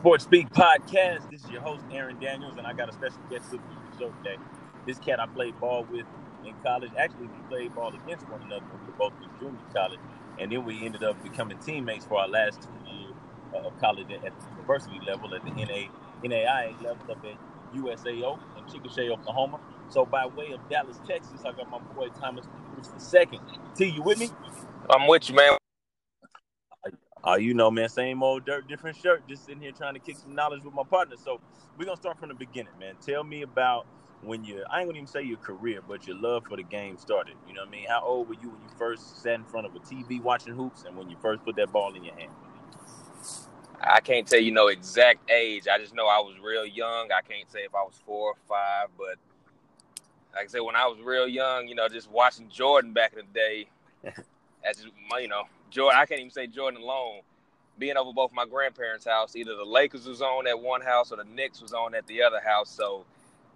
Sports Speak podcast. This is your host, Aaron Daniels, and I got a special guest with me for the show today. This cat I played ball with in college. Actually, we played ball against one another when we were both in junior college, and then we ended up becoming teammates for our last two years uh, of college at the university level, at the NA, NAIA level up at USAO in Chickasha, Oklahoma. So by way of Dallas, Texas, I got my boy Thomas the second. T, you with me? I'm with you, man. Uh, you know, man, same old dirt, different shirt. Just sitting here trying to kick some knowledge with my partner. So we're gonna start from the beginning, man. Tell me about when you I ain't gonna even say your career, but your love for the game started. You know what I mean? How old were you when you first sat in front of a TV watching hoops and when you first put that ball in your hand? I can't tell you no exact age. I just know I was real young. I can't say if I was four or five, but like I said, when I was real young, you know, just watching Jordan back in the day, as you know, Jordan. I can't even say Jordan alone. Being over both my grandparents' house, either the Lakers was on at one house or the Knicks was on at the other house. So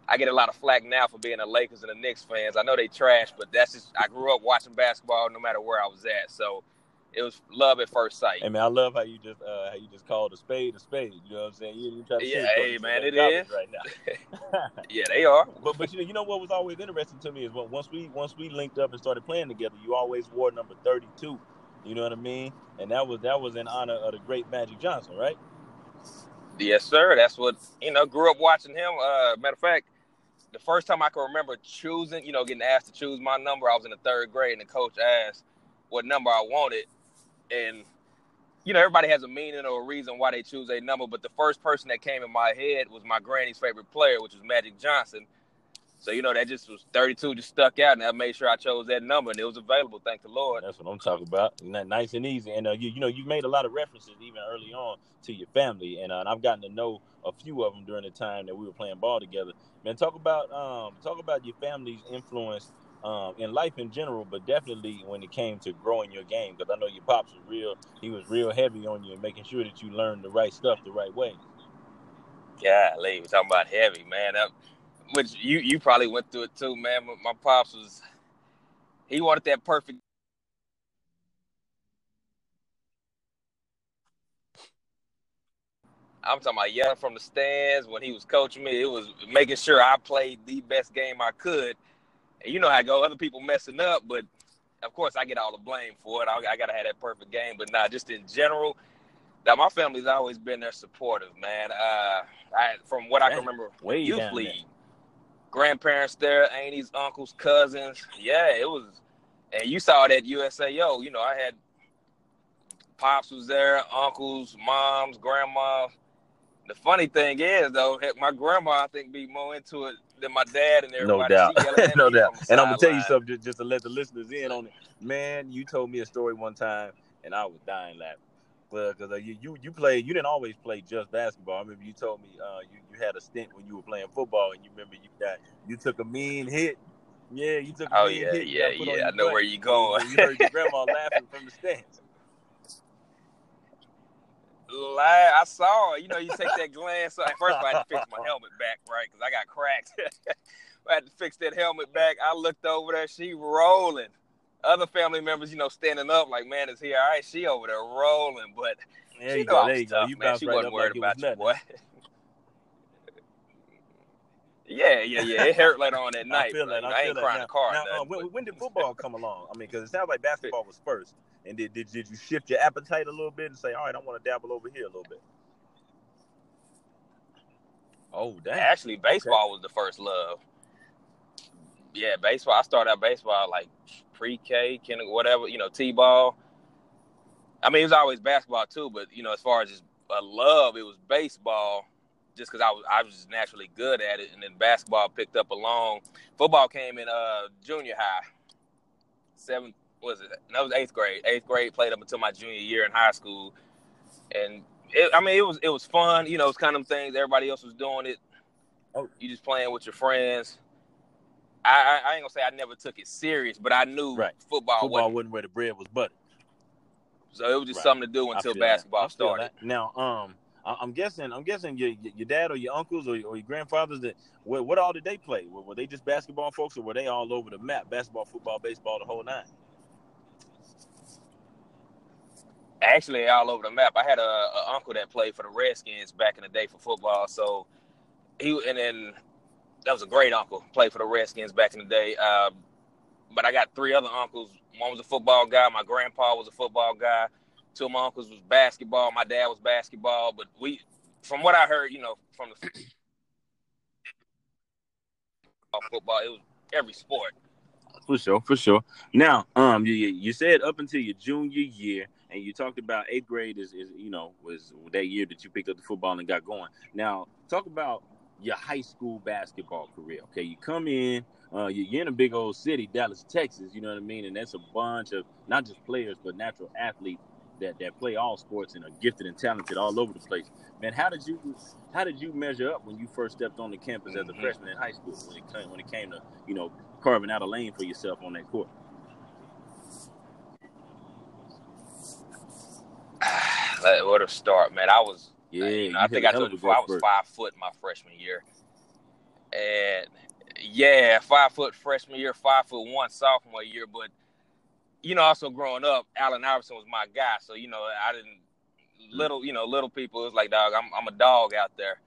I get a lot of flack now for being a Lakers and a Knicks fans. I know they trash, but that's just I grew up watching basketball no matter where I was at. So it was love at first sight. Hey man, I love how you just uh, how you just called a spade a spade. You know what I'm saying? You, you try to yeah, hey man, it is right now. yeah, they are. But but you know you know what was always interesting to me is when once we once we linked up and started playing together, you always wore number 32. You know what I mean? And that was that was in honor of the great Magic Johnson, right? Yes, sir. That's what you know. Grew up watching him. Uh, matter of fact, the first time I can remember choosing, you know, getting asked to choose my number, I was in the third grade, and the coach asked what number I wanted, and you know, everybody has a meaning or a reason why they choose a number, but the first person that came in my head was my granny's favorite player, which was Magic Johnson. So you know that just was 32 just stuck out, and I made sure I chose that number, and it was available. Thank the Lord. That's what I'm talking about. Nice and easy, and uh, you you know you made a lot of references even early on to your family, and, uh, and I've gotten to know a few of them during the time that we were playing ball together. Man, talk about um talk about your family's influence um, in life in general, but definitely when it came to growing your game, because I know your pops was real. He was real heavy on you and making sure that you learned the right stuff the right way. Yeah, we're talking about heavy, man. That, which you you probably went through it too, man. My pops was he wanted that perfect. I'm talking about yelling from the stands when he was coaching me. It was making sure I played the best game I could. And you know how I go, other people messing up, but of course I get all the blame for it. I, I gotta have that perfect game, but not just in general. Now my family's always been there supportive, man. Uh, I, from what I can remember, Way youth league grandparents there, aunties, uncles, cousins. Yeah, it was. And you saw that USAO. You know, I had pops was there, uncles, moms, grandma. The funny thing is, though, my grandma I think be more into it than my dad and everybody. No doubt, no doubt. And I'm gonna tell you something just, just to let the listeners in on it. Man, you told me a story one time, and I was dying laughing because uh, you, you you played. You didn't always play just basketball. I remember you told me uh, you you had a stint when you were playing football, and you remember you got you took a mean hit. Yeah, you took. A oh mean yeah, hit. yeah, yeah. I know where you going. you heard your grandma laughing from the stands. I saw. You know, you take that glance. First of all, I had to fix my helmet back, right? Because I got cracked. I had to fix that helmet back. I looked over there. She rolling other family members, you know, standing up like, man, is he all right? She over there rolling, but there she you go, there you tough, go. You man. She right wasn't worried like about you, boy. yeah, yeah, yeah. It hurt later on that night. I feel that. I, I ain't crying the car. Now, now uh, when, when, did football come along? I mean, because it sounds like basketball was first, and did, did did you shift your appetite a little bit and say, all right, I want to dabble over here a little bit? Oh, damn. Actually, baseball okay. was the first love. Yeah, baseball. I started out baseball like pre-K, kind whatever, you know, T-ball. I mean, it was always basketball too, but you know, as far as just a love, it was baseball, just because I was I was just naturally good at it, and then basketball picked up along. Football came in uh junior high, seventh was it? That was eighth grade. Eighth grade played up until my junior year in high school, and it, I mean, it was it was fun. You know, it's kind of things everybody else was doing it. Oh. You just playing with your friends. I, I, ain't gonna say I never took it serious, but I knew right. football, football wasn't. wasn't where the bread was buttered. So it was just Right. something to do until basketball started. That. Now, um, I- I'm guessing, I'm guessing your your dad or your uncles or your, or your grandfathers that what, what all did they play? Were, were they just basketball folks, or were they all over the map? Basketball, football, baseball, the whole nine. Actually, all over the map. I had a, a, uncle that played for the Redskins back in the day for football. So he and then that was a great uncle. Played for the Redskins back in the day. Uh, but I got three other uncles. One was a football guy. My grandpa was a football guy. Two of my uncles was basketball. My dad was basketball. But we, from what I heard, you know, from the football, it was every sport. For sure, for sure. Now, um, you you said up until your junior year, and you talked about eighth grade is, is you know was that year that you picked up the football and got going. Now, talk about your high school basketball career. Okay, you come in, uh, you're in a big old city, Dallas, Texas. You know what I mean, and that's a bunch of not just players but natural athletes that that play all sports and are gifted and talented all over the place. Man, how did you how did you measure up when you first stepped on the campus as a mm-hmm. freshman in high school when it came when it came to you know carving out a lane for yourself on that court? Where to start, man? I was yeah. You know, I think I told you before I was five foot my freshman year, and yeah, five foot freshman year, five foot one sophomore year, but you know, also growing up, Allen Iverson was my guy. So, you know, I didn't little, you know, little people, it was like, dog, I'm I'm a dog out there.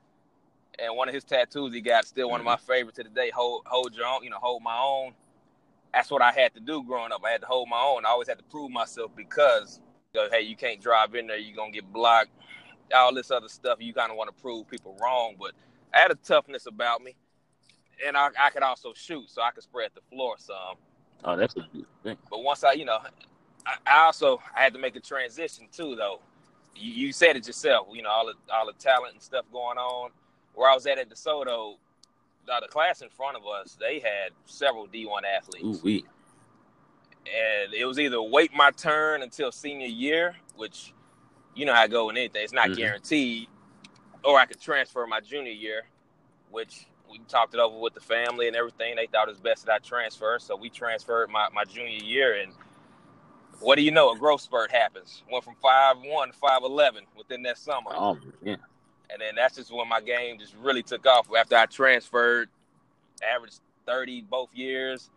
And one of his tattoos he got, still one of my favorites to the day, hold hold your own, you know, hold my own. That's what I had to do growing up. I had to hold my own. I always had to prove myself because you hey, you can't drive in there, you're gonna get blocked, all this other stuff. You kinda wanna prove people wrong. But I had a toughness about me. And I, I could also shoot, so I could spread the floor some. Oh, that's a good thing. But once I, you know, I, I also I had to make a transition too, though. You, you, said it yourself. You know, all the all the talent and stuff going on. Where I was at at DeSoto, uh, the class in front of us, they had several D1 athletes. Ooh, and it was either wait my turn until senior year, which you know how I go in anything. It's not mm-hmm. guaranteed, or I could transfer my junior year, which we talked it over with the family and everything. They thought it was best that I transfer, so we transferred my, my junior year. And what do you know? A growth spurt happens. Went from five one to five eleven within that summer. Oh yeah. And then that's just when my game just really took off. After I transferred, averaged thirty both years,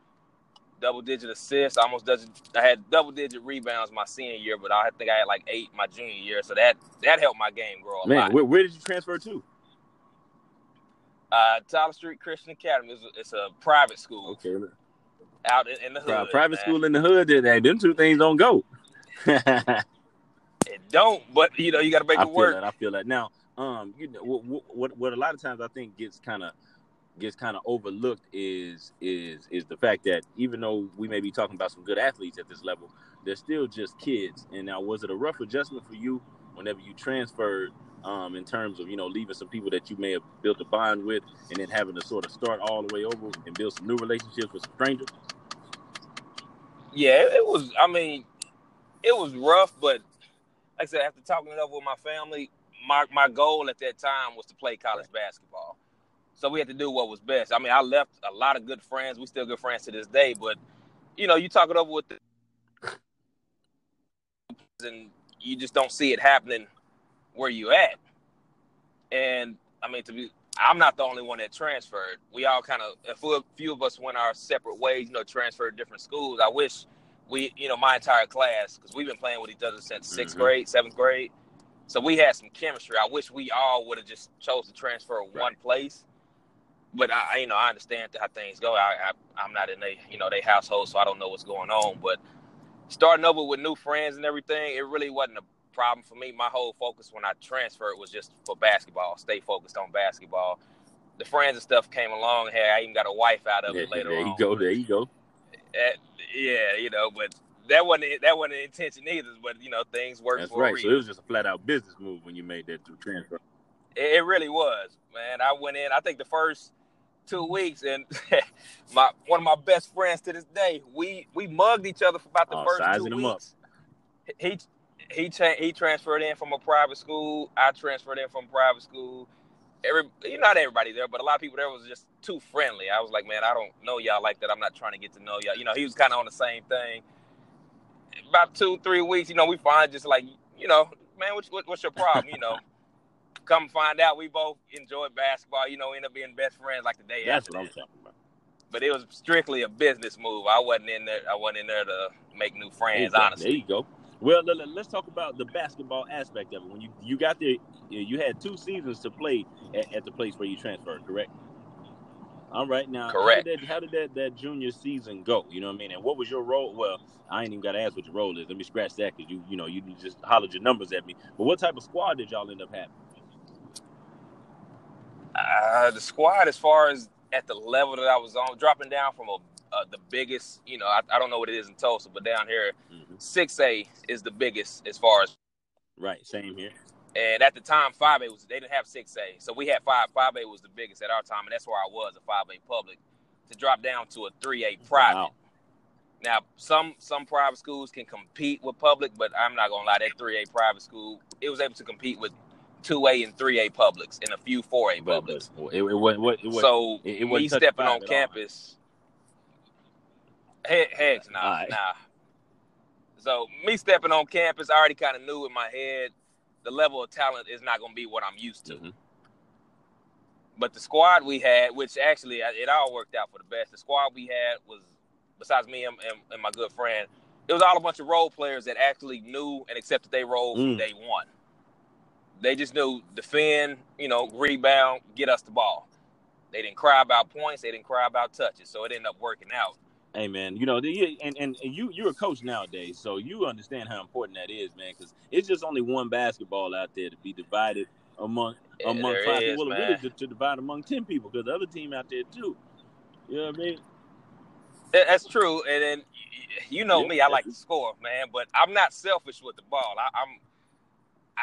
double digit assists. Almost does. I had double digit rebounds my senior year, but I think I had like eight my junior year. So that that helped my game grow a Man, lot. Where, where did you transfer to? Uh, Tyler Street Christian Academy. It's a, it's a private school. Okay. Out in, in the hood. private man. school in the hood. That them two things don't go. it don't, but you know you got to make I it work. That, I feel that now. Um, you know what, what? What a lot of times I think gets kind of gets kind of overlooked is is is the fact that even though we may be talking about some good athletes at this level, they're still just kids. And now, was it a rough adjustment for you whenever you transferred um, in terms of you know leaving some people that you may have built a bond with, and then having to sort of start all the way over and build some new relationships with some strangers? Yeah, it was. I mean, it was rough, but like I said, after talking it over with my family, my my goal at that time was to play college basketball. So we had to do what was best. I mean, I left a lot of good friends. We still good friends to this day, but you know, you talk it over with the and you just don't see it happening where you at. And I mean, to be, I'm not the only one that transferred. We all kind of, a few of us went our separate ways, you know, transferred to different schools. I wish we, you know, my entire class, because we've been playing with each other since 6th mm-hmm. grade, seventh grade. So we had some chemistry. I wish we all would have just chose to transfer right. one place. But I, you know, I understand how things go. I, I I'm not in a, you know, their household, so I don't know what's going on. But starting over with new friends and everything, it really wasn't a problem for me. My whole focus when I transferred was just for basketball. Stay focused on basketball. The friends and stuff came along. Hey, I even got a wife out of yeah, it later there on. There you go. There you go. Uh, yeah, you know, but that wasn't that wasn't the intention either. But you know, things worked That's for right. So it was just a flat out business move when you made that transfer. It, it really was, man. I went in. I think the first two weeks, and my one of my best friends to this day, we we mugged each other for about the oh, first two weeks. He he he transferred in from a private school. I transferred in from private school. Every you know, not everybody there, but a lot of people there was just too friendly. I was like, man, I don't know y'all like that. I'm not trying to get to know y'all. You know, he was kind of on the same thing. About two, three weeks, you know, we finally just like, you know, man, what, what, what's your problem? You know, come find out we both enjoyed basketball. You know, end up being best friends like the day That's after. what I'm talking about. But it was strictly a business move. I wasn't in there. I wasn't in there to make new friends. There honestly, there you go. Well, let, us talk about the basketball aspect of it. When you you got there, you had two seasons to play at, at the place where you transferred, correct? All right, now correct. How did, that, how did that, that junior season go? You know what I mean? And what was your role? Well, I ain't even got to ask what your role is. Let me scratch that because you you know you just hollered your numbers at me. But what type of squad did y'all end up having? Uh, the squad, as far as at the level that I was on, dropping down from a uh, the biggest. You know, I, I, don't know what it is in Tulsa, but down here, mm-hmm. 6A is the biggest as far as. Right. Same here. And at the time, 5A was they didn't have 6A, so we had five. 5A was the biggest at our time, and that's where I was a 5A public. To drop down to a 3A private. Wow. Now, some some private schools can compete with public, but I'm not gonna lie, that 3A private school it was able to compete with 2A and 3A publics and a few 4A publics. But, but it, it, it, it, so it, it me stepping on campus, He- heck, nah, right. nah. So me stepping on campus, I already kind of knew in my head the level of talent is not going to be what I'm used to. Mm-hmm. But the squad we had, which actually it all worked out for the best. The squad we had was, besides me and, and, and my good friend, it was all a bunch of role players that actually knew and accepted their role mm. from day one. They just knew defend, you know, rebound, get us the ball. They didn't cry about points. They didn't cry about touches. So it ended up working out. Hey man, you know, and, and, and you you're a coach nowadays, so you understand how important that is, man. Because it's just only one basketball out there to be divided among yeah, among five is, people. Well, really to, to, divide among ten people, because the other team out there too. You know what I mean? That's true, and then you know yeah, me, I like to score, man. But I'm not selfish with the ball. I, I'm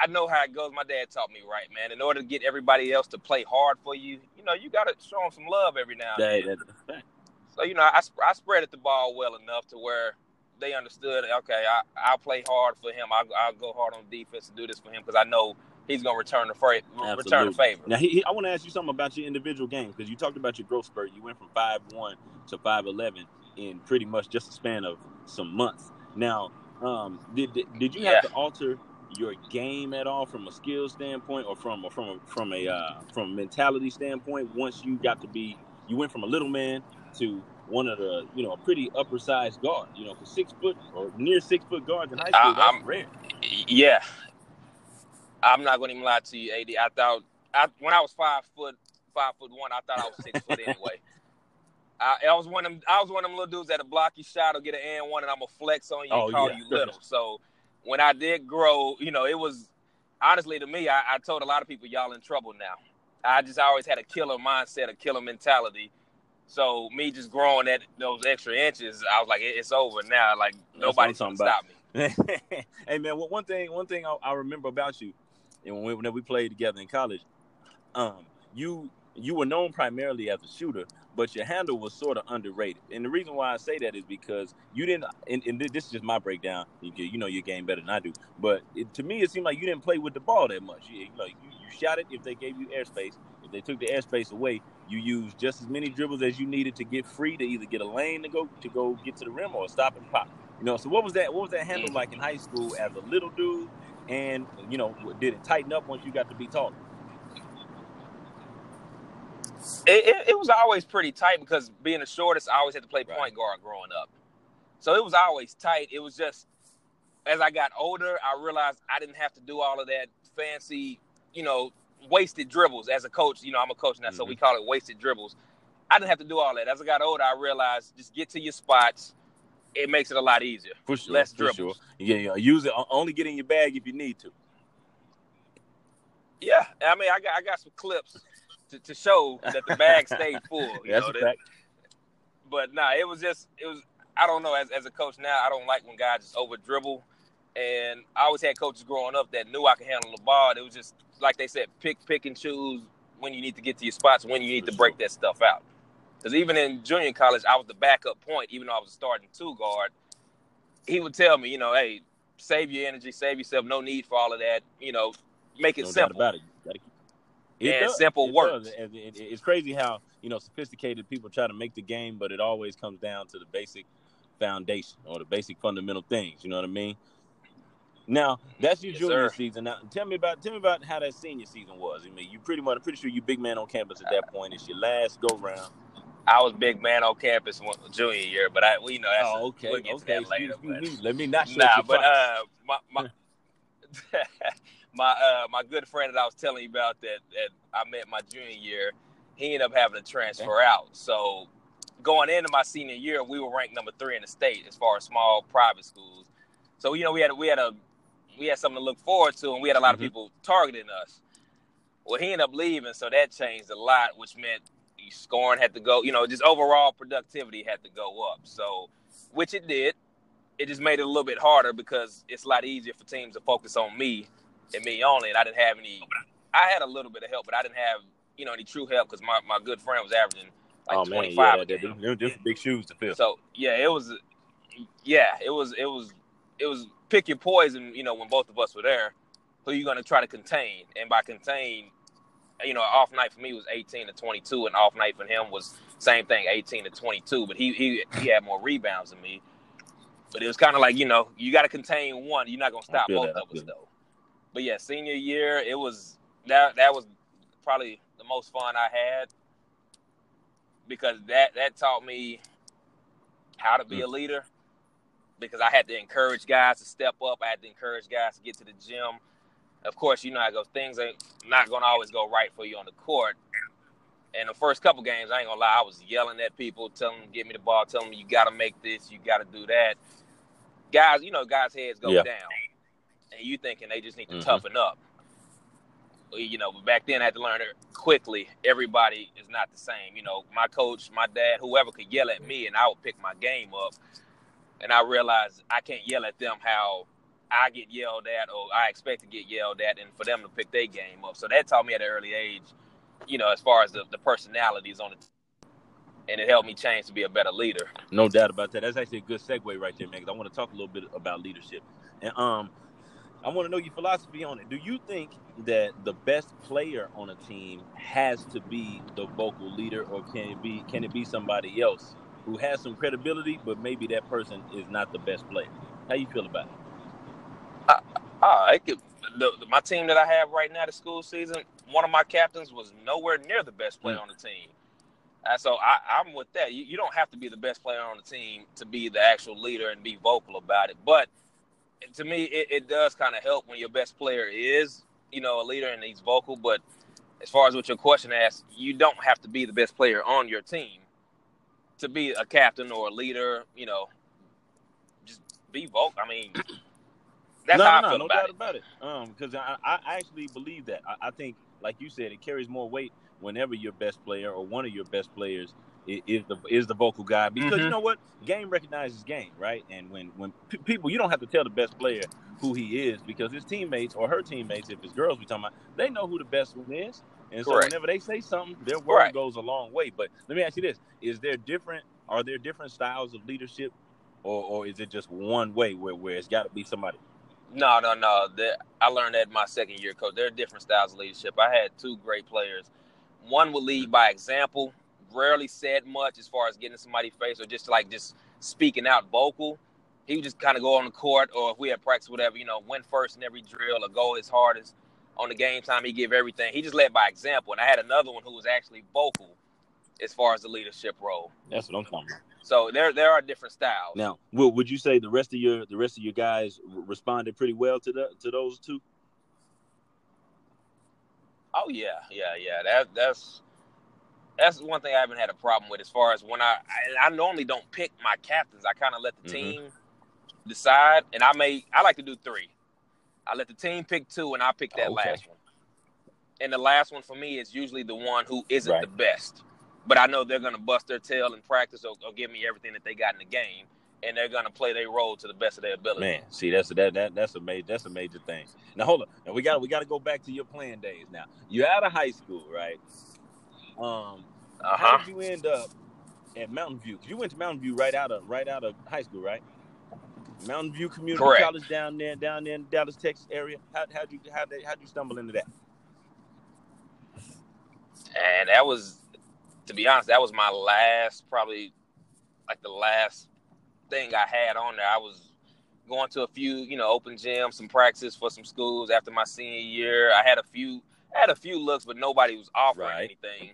I know how it goes. My dad taught me right, man. In order to get everybody else to play hard for you, you know, you got to show them some love every now and then. So you know, I, I spread the ball well enough to where they understood. Okay, I I'll play hard for him. I'll, I'll go hard on defense to do this for him because I know he's going to return the fra- return the favor. Now, he, he, I want to ask you something about your individual game because you talked about your growth spurt. You went from five one to five eleven in pretty much just a span of some months. Now, um, did, did, did you have to alter your game at all from a skill standpoint or from a, from a, from a uh, from a mentality standpoint once you got to be you went from a little man to one of the, you know, a pretty upper sized guard. You know, for six foot or near six foot guards in high school, I, that's I'm, rare. Yeah, I'm not going to even lie to you, AD. I thought I, when I was five foot, five foot one, I thought I was six foot anyway. I, I, was one of them. I was one of them little dudes that a block you shot or get an and one, and I'm gonna flex on you and oh, call yeah. you little. So when I did grow, you know, it was honestly to me. I, I told a lot of people, y'all in trouble now. I just always had a killer mindset, a killer mentality, so me just growing that those extra inches, I was like, it's over now. Like nobody's gonna stop me. hey man, well, one thing, one thing I, I remember about you, and when we, when we played together in college, um, you you were known primarily as a shooter, but your handle was sort of underrated. And the reason why I say that is because you didn't. And, and this is just my breakdown. You, you know your game better than I do, but it, to me, it seemed like you didn't play with the ball that much. You, like you, you shot it if they gave you airspace. If they took the airspace away, you used just as many dribbles as you needed to get free to either get a lane to go to go get to the rim or stop and pop. You know, so what was that? What was that handle mm. like in high school as a little dude? And you know, did it tighten up once you got to be taller? It, it, it, was always pretty tight because being the shortest, I always had to play point right. guard growing up. So it was always tight. It was just as I got older, I realized I didn't have to do all of that fancy, you know, wasted dribbles as a coach. You know, I'm a coach now, mm-hmm. so we mm-hmm. call it wasted dribbles. I didn't have to do all that. As I got older, I realized just get to your spots. It makes it a lot easier. For sure. Less dribbles. Sure. Yeah, yeah. Use it. Only get in your bag if you need to. Yeah, I mean, I got I got some clips to, to show that the bag stayed full. You That's know, that. But nah, it was just it was. I don't know. As as a coach now, I don't like when guys just over dribble. And I always had coaches growing up that knew I could handle the ball. It was just like they said, pick pick and choose when you need to get to your spots, when you need For to break that stuff out. Because even in junior college, I was the backup point, even though I was a starting two guard. He would tell me, you know, hey, save your energy, save yourself. No need for all of that. You know, make it no simple. about it. It and does. simple it works. It, it, it's crazy how you know sophisticated people try to make the game, but it always comes down to the basic foundation or the basic fundamental things. You know what I mean? Now that's your yes, junior sir. season. Now tell me about tell me about how that senior season was. I mean, you pretty much I'm pretty sure you big man on campus at that point. It's your last go round. I was big man on campus junior year, but I, we know that's oh, okay, we'll get okay. to that later. Excuse me. Let me not. nah, but uh, my my my uh my good friend that I was telling you about that that I met my junior year, he ended up having to transfer out. So going into my senior year, we were ranked number three in the state as far as small private schools. So you know we had we had a we had something to look forward to, and we had a lot Mhm. of people targeting us. Well, he ended up leaving, so that changed a lot, which meant scoring had to go. You know, just overall productivity had to go up. So, which it did. It just made it a little bit harder because it's a lot easier for teams to focus on me and me only. And I didn't have any. I had a little bit of help, but I didn't have you know any true help because my, my good friend was averaging like oh man, yeah, a that, that, them big shoes to fill. So yeah, it was, yeah, it was, it was, it was pick your poison. You know, when both of us were there, who you going to try to contain? And by contain, you know, off night for me was 18 to 22, and off night for him was same thing, 18 to 22. But he he he had more rebounds than me. But it was kind of like you know, you got to contain one. You're not going to stop both that, of us though. But yeah, senior year, it was that that was probably the most fun I had because that that taught me how to be hmm. a leader because I had to encourage guys to step up. I had to encourage guys to get to the gym. Of course, you know goes. Things ain't not going to always go right for you on the court. And the first couple games, I ain't gonna lie, I was yelling at people, telling them, "Get me the ball," telling them, "You got to make this, you got to do that." Guys, you know, guys' heads go Yeah. down, and you thinking they just need to Mhm. toughen up. You know, but back then I had to learn it quickly. Everybody is not the same. You know, my coach, my dad, whoever could yell at me, and I would pick my game up. And I realized I can't yell at them how I get yelled at or I expect to get yelled at, and for them to pick their game up. So that taught me at an early age, you know, as far as the, the personalities on the team And it helped me change to be a better leader. No doubt about that. That's actually a good segue right there, man. 'cause I want to talk a little bit about leadership, and um, I want to know your philosophy on it. Do you think that the best player on a team has to be the vocal leader, or can it be can it be somebody else who has some credibility, but maybe that person is not the best player? How you feel about it? Ah, it could, the, the- my team that I have right now, the school season, one of my captains was nowhere near the best player Mm. on the team. Uh, so I, I'm with that. You, you don't have to be the best player on the team to be the actual leader and be vocal about it. But to me, it, it does kind of help when your best player is, you know, a leader and he's vocal. But as far as what your question asks, you don't have to be the best player on your team to be a captain or a leader. You know, just be vocal. I mean, that's no, how no, I feel no about doubt it. about it. Um, because I, I actually believe that. I, I think, like you said, it carries more weight whenever your best player or one of your best players is the is the vocal guy. Because you Mhm. know what, game recognizes game, right? And when when p- people, you don't have to tell the best player who he is because his teammates or her teammates, if it's girls we talking about, they know who the best one is. And so Correct. whenever they say something, their word Right. goes a long way. But let me ask you this: Is there different? Are there different styles of leadership, or or is it just one way where where it's got to be somebody? No, no, no. The, I learned that in my second year coach. There are different styles of leadership. I had two great players. One would lead by example, rarely said much as far as getting somebody face or just like just speaking out vocal. He would just kind of go on the court or if we had practice, whatever, you know, win first in every drill or go his hardest. On the game time, he give everything. He just led by example. And I had another one who was actually vocal as far as the leadership role. That's what I'm talking about. So there there are different styles. Now, Will, would you say the rest of your the rest of your guys responded pretty well to the to those two? Oh yeah, yeah, yeah. That that's that's one thing I haven't had a problem with as far as when I I, I normally don't pick my captains. I kind of let the Mhm. team decide, and I may I like to do three. I let the team pick two, and I pick that Oh, okay. last one. And the last one for me is usually the one who isn't Right. the best, but I know they're gonna bust their tail in practice or, or give me everything that they got in the game, and they're gonna play their role to the best of their ability. Man, see that's that that that's a major that's a major thing. Now hold on. Now we got we got to go back to your playing days. Now you're out of high school, right? Um, Uh how did you end up at Mountain View? you went to Mountain View right out of right out of high school, right? Mountain View Community Correct. College down there, down there in the Dallas, Texas area. How how'd you how would how'd you stumble into that? and that was to be honest that was my last probably like the last thing i had on there i was going to a few you know open gyms some practices for some schools after my senior year i had a few I had a few looks but nobody was offering Right. anything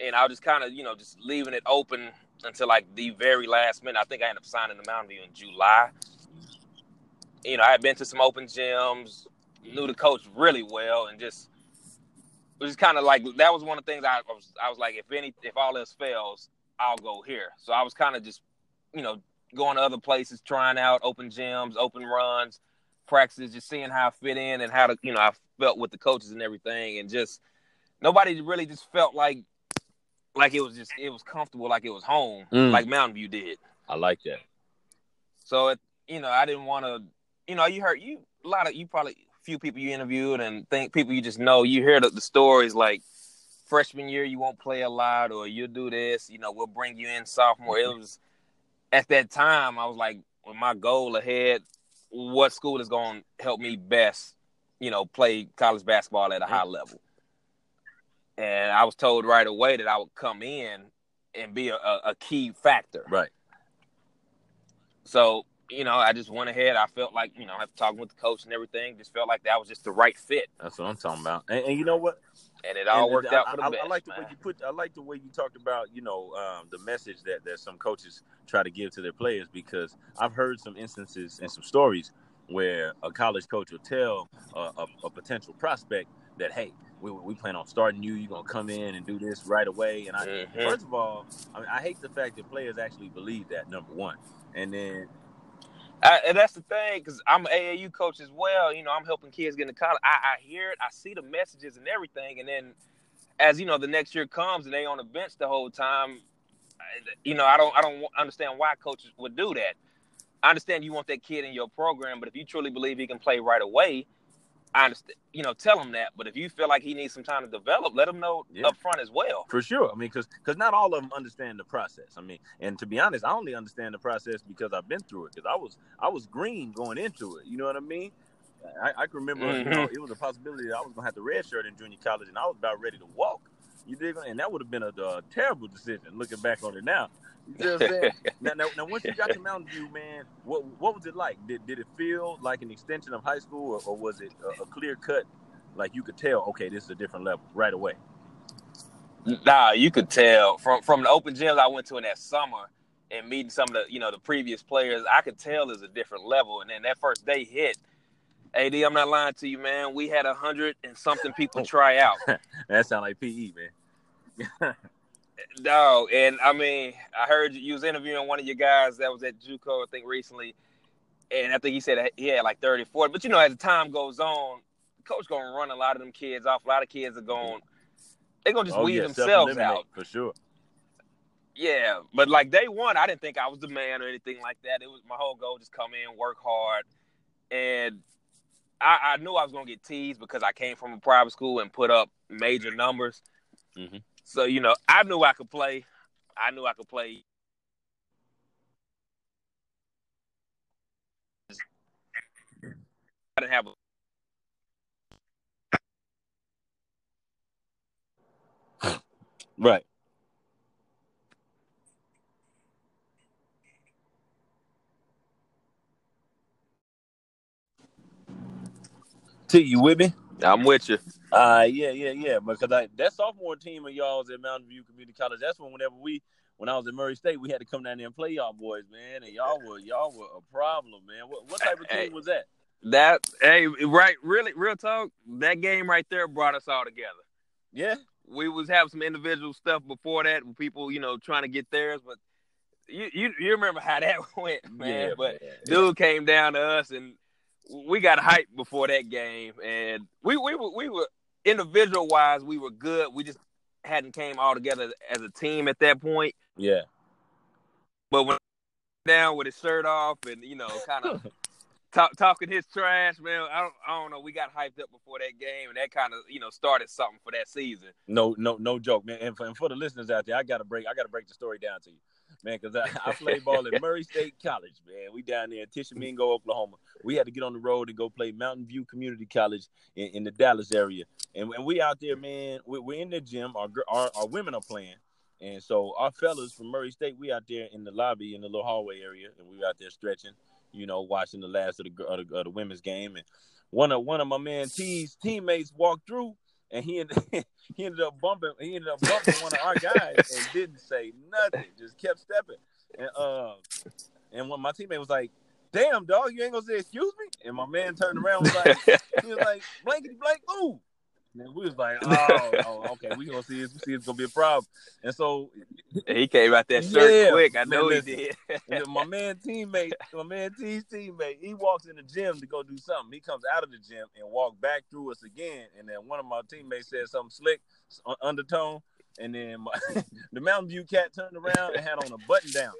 and I was just kind of you know just leaving it open until like the very last minute. I think I ended up signing the Mountain View in July. You know, I had been to some open gyms, knew the coach really well, and just it was kind of like that was one of the things I was I was like, if any if all else fails, I'll go here. So I was kind of just you know going to other places, trying out open gyms, open runs, practices, just seeing how I fit in and how to you know I felt with the coaches and everything, and just nobody really just felt like like it was just it was comfortable, like it was home, Mm. like Mountain View did. I like that. So it, you know, I didn't want to, you know, you heard you a lot of you probably few people you interviewed and think people you just know. You hear the, the stories like freshman year you won't play a lot or you'll do this. You know, we'll bring you in sophomore. It was at that time I was like, with my goal ahead, what school is going to help me best? You know, play college basketball at a high level. And I was told right away that I would come in and be a, a, key factor. Right. So, you know, I just went ahead. I felt like, you know, after talking with the coach and everything, just felt like that was just the right fit. That's what I'm talking about. And, and you know what? And it all And worked I, out for the I, best. I like the man. way you put. I like the way you talked about. You know, um, the message that that some coaches try to give to their players because I've heard some instances and some stories where a college coach will tell a, a, a potential prospect that, hey, we, we plan on starting you. You're gonna come in and do this right away. And I, Mhm. first of all, I, mean, I hate the fact that players actually believe that. Number one, and then I, and that's the thing, because I'm an AAU coach as well. You know, I'm helping kids get into college. I, I hear it, I see the messages and everything, and then as you know, the next year comes and they on the bench the whole time. You know, I don't, I don't understand why coaches would do that. I understand you want that kid in your program, but if you truly believe he can play right away, I understand. You know, tell him that. But if you feel like he needs some time to develop, let him know Yeah. up front as well. For sure. I mean, because because not all of them understand the process. I mean, and to be honest, I only understand the process because I've been through it. Because I was I was green going into it. You know what I mean? I, I can remember, you know, mm-hmm. it was a possibility that I was gonna have the red shirt in junior college, and I was about ready to walk. You dig? And that would have been a, a terrible decision. Looking back on it now, you know what I'm saying? now, now, now, once you got to Mountain View, man, what what was it like? Did did it feel like an extension of high school, or, or was it a, a clear cut? Like you could tell, okay, this is a different level right away. Nah, you could tell from from the open gyms I went to in that summer and meeting some of the you know the previous players, I could tell there's a different level. And then that first day hit, AD, I'm not lying to you, man. We had a hundred and something people try out. That sound like PE, man. No, and I mean, I heard you, you was interviewing one of your guys that was at JUCO, I think recently, and I think he said he had like 30, 40. But you know, as the time goes on, coach gonna run a lot of them kids off. A lot of kids are going, they're gonna just Oh, weed yeah, themselves out. for sure. Yeah, but like day one, I didn't think I was the man or anything like that. It was my whole goal just come in, work hard, and I, I knew I was gonna get teased because I came from a private school and put up major numbers. Mhm. So you know, I knew I could play. I knew I could play. I didn't have a Right. T, you with me? I'm with you. Uh yeah, yeah, yeah. Because I, that sophomore team of y'all's at Mountain View Community College, that's when whenever we when I was at Murray State, we had to come down there and play y'all boys, man. And y'all were y'all were a problem, man. What what type of team Hey. was that? That hey, right? Really, real talk. That game right there brought us all together. Yeah? we was having some individual stuff before that with people, you know, trying to get theirs, but you you, you remember how that went, man. yeah, but man. dude came down to us and we got hyped before that game and we we were we were individual wise we were good. We just hadn't came all together as a team at that point. yeah. But when down with his shirt off and you know, kind of talk, talking his trash, man. I don't, I don't know. We got hyped up before that game, and that kind of you know started something for that season. No, no, no joke, man. And for, and for the listeners out there, I gotta break, I gotta break the story down to you, man, because I, I played ball at Murray State College, man. We down there in Tishomingo, Oklahoma. We had to get on the road and go play Mountain View Community College in, in the Dallas area, and, and we out there, man. We, we're in the gym. Our, our our women are playing, and so our fellas from Murray State, we out there in the lobby in the little hallway area, and we out there stretching, you know, watching the last of the, of the, of the women's game, and one of one of my man T's teammates walked through and he ended, he ended up bumping he ended up bumping one of our guys and didn't say nothing, just kept stepping. And uh, and when my teammate was like, "Damn, dog, you ain't gonna say excuse me," and my man turned around was like, he was like, "Blankety blank, move." And we was like, oh, oh, okay, we gonna see. We see it's gonna be a problem. And so he came out that shirt Yeah, quick. I man, know he did. my man teammate, my man T's teammate, he walks in the gym to go do something. He comes out of the gym and walk back through us again. And then one of my teammates said something slick, undertone. And then my, the Mountain View cat turned around and had on a button down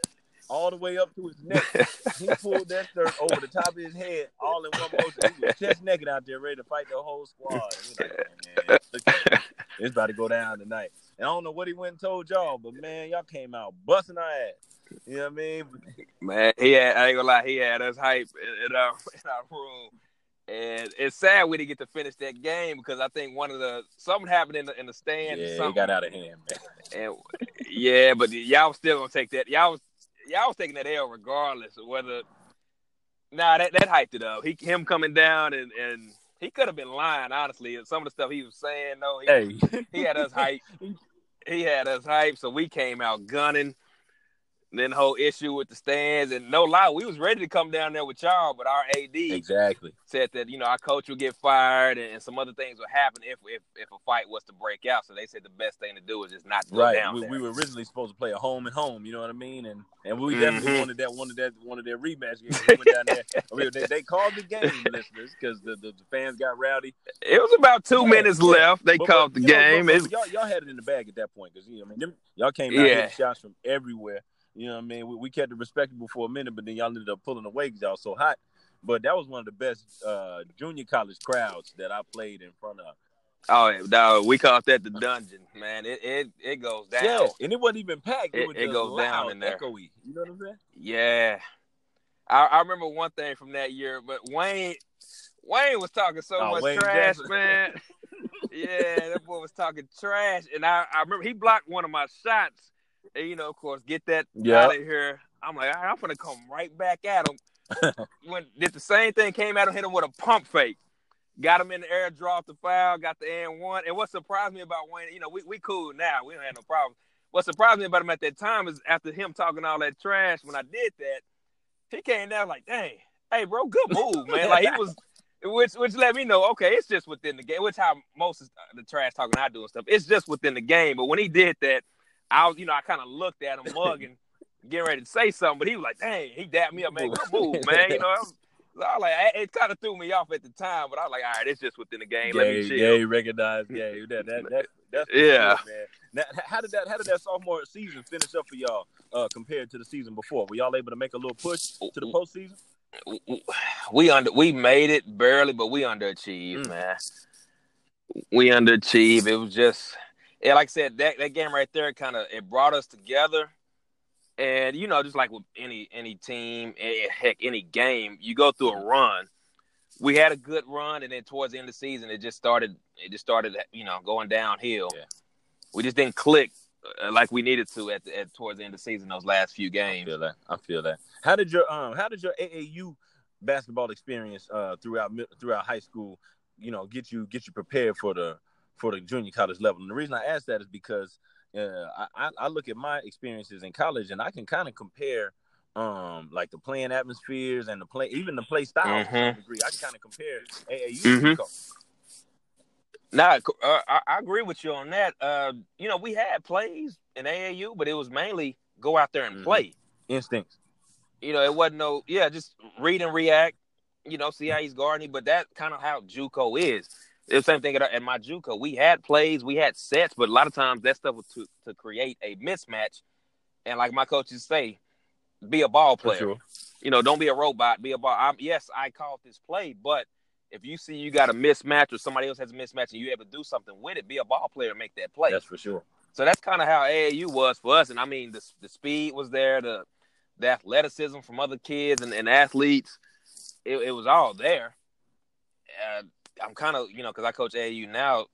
all the way up to his neck. He pulled that shirt over the top of his head, all in one motion. He was chest naked out there, ready to fight the whole squad. Like, oh, man, at this. it's about to go down tonight. And I don't know what he went and told y'all, but man, y'all came out busting our ass. You know what I mean? Man, he had I ain't gonna lie, he had us hype in, in our in our room. And it's sad we didn't get to finish that game because I think one of the something happened in the in the stand. or Yeah, it got out of hand, man. And yeah, but y'all was still gonna take that. Y'all was y'all was taking that L regardless of whether. Nah, that that hyped it up. He him coming down and and he could have been lying. Honestly, And some of the stuff he was saying. though, he, Hey, he had us hype. He had us hype, so we came out gunning. Then the whole issue with the stands, and no lie, we was ready to come down there with y'all, but our AD exactly. said that you know our coach would get fired and, and some other things would happen if, if if a fight was to break out. So they said the best thing to do is just not go Right. down We, there. we were originally supposed to play a home and home. You know what I mean? And and we definitely Mhm. wanted that wanted that wanted their rematch game. We went down there. I mean, they, they called the game, listeners, because the, the, the fans got rowdy. It was about two Yeah, minutes yeah. left. They But- called but, the you know, game. but- but y'all, y'all had it in the bag at that point because you know, I mean, them, y'all came out Yeah. shots from everywhere. You know what I mean? We, we kept it respectable for a minute, but then y'all ended up pulling away because y'all so hot. But that was one of the best uh, junior college crowds that I played in front of. oh, dog, we called that the dungeon, man. It it it goes down. Yeah, and it wasn't even packed. It, It- it goes loud, down in there. echoey. You know what I'm saying? Yeah. I, I remember one thing from that year, but Wayne Wayne was talking so Oh, much Wayne trash, Jackson. man. yeah, that boy was talking trash. And I, I remember he blocked one of my shots. And, you know, of course, get that Yeah. out of here. I'm like, all right, I'm gonna come right back at him. when did the same thing came at him, hit him with a pump fake. Got him in the air, draw off the foul, got the and one. And what surprised me about Wayne, you know, we, we cool now. We don't have no problem. What surprised me about him at that time is after him talking all that trash, when I did that, he came down like, dang, hey bro, good move, man. Like he was which which let me know, okay, it's just within the game, which how most of the trash talking I do and stuff. It's just within the game. But when he did that, I was, you know, I kind of looked at him mugging, getting ready to say something, but he was like, dang, he dapped me up, man. Good move, man. You know, I was, I was like, it kind of threw me off at the time, but I was like, all right, it's just within the game. Let me Gay, chill. gay, recognized, gay. That, that, that, that's Yeah. sure, man. Now, how did that? How did that sophomore season finish up for y'all uh, compared to the season before? Were y'all able to make a little push to the postseason? we under we made it barely, but we underachieved, Mm. man. We underachieved. It was just, yeah, like I said, that that game right there kind of it brought us together. And you know, just like with any any team, eh, heck, any game, you go through a run. We had a good run, and then towards the end of the season, it just started. It just started, you know, going downhill. Yeah. We just didn't click uh, like we needed to at, the, at towards the end of the season. Those last few games. I feel that. I feel that. How did your um? How did your AAU basketball experience uh throughout throughout high school, you know, get you get you prepared for the for the junior college level? And the reason I ask that is because uh, I I- look at my experiences in college and I can kind of compare um like the playing atmospheres and the play even the play style to some Mhm. degree. I can kind of compare AAU Mhm. to Nah, uh, I, I agree with you on that. Uh, you know, we had plays in AAU, but it was mainly go out there and Mhm. play. instincts. You know, it wasn't no, yeah, just read and react. You know, see how he's guarding, but that kind of how JUCO is. The same thing at, at my JUCO. We had plays, we had sets, but a lot of times that stuff was to to create a mismatch. And like my coaches say, be a ball player. sure. You know, don't be a robot. Be a ball. I'm, yes, I called this play, but if you see you got a mismatch or somebody else has a mismatch and you able to do something with it, be a ball player and make that play. That's for sure. So that's kind of how AAU was for us. And I mean, the the speed was there, the the athleticism from other kids and, and athletes. It, it was all there. Uh, I'm kind of, you know, because I coach AAU now,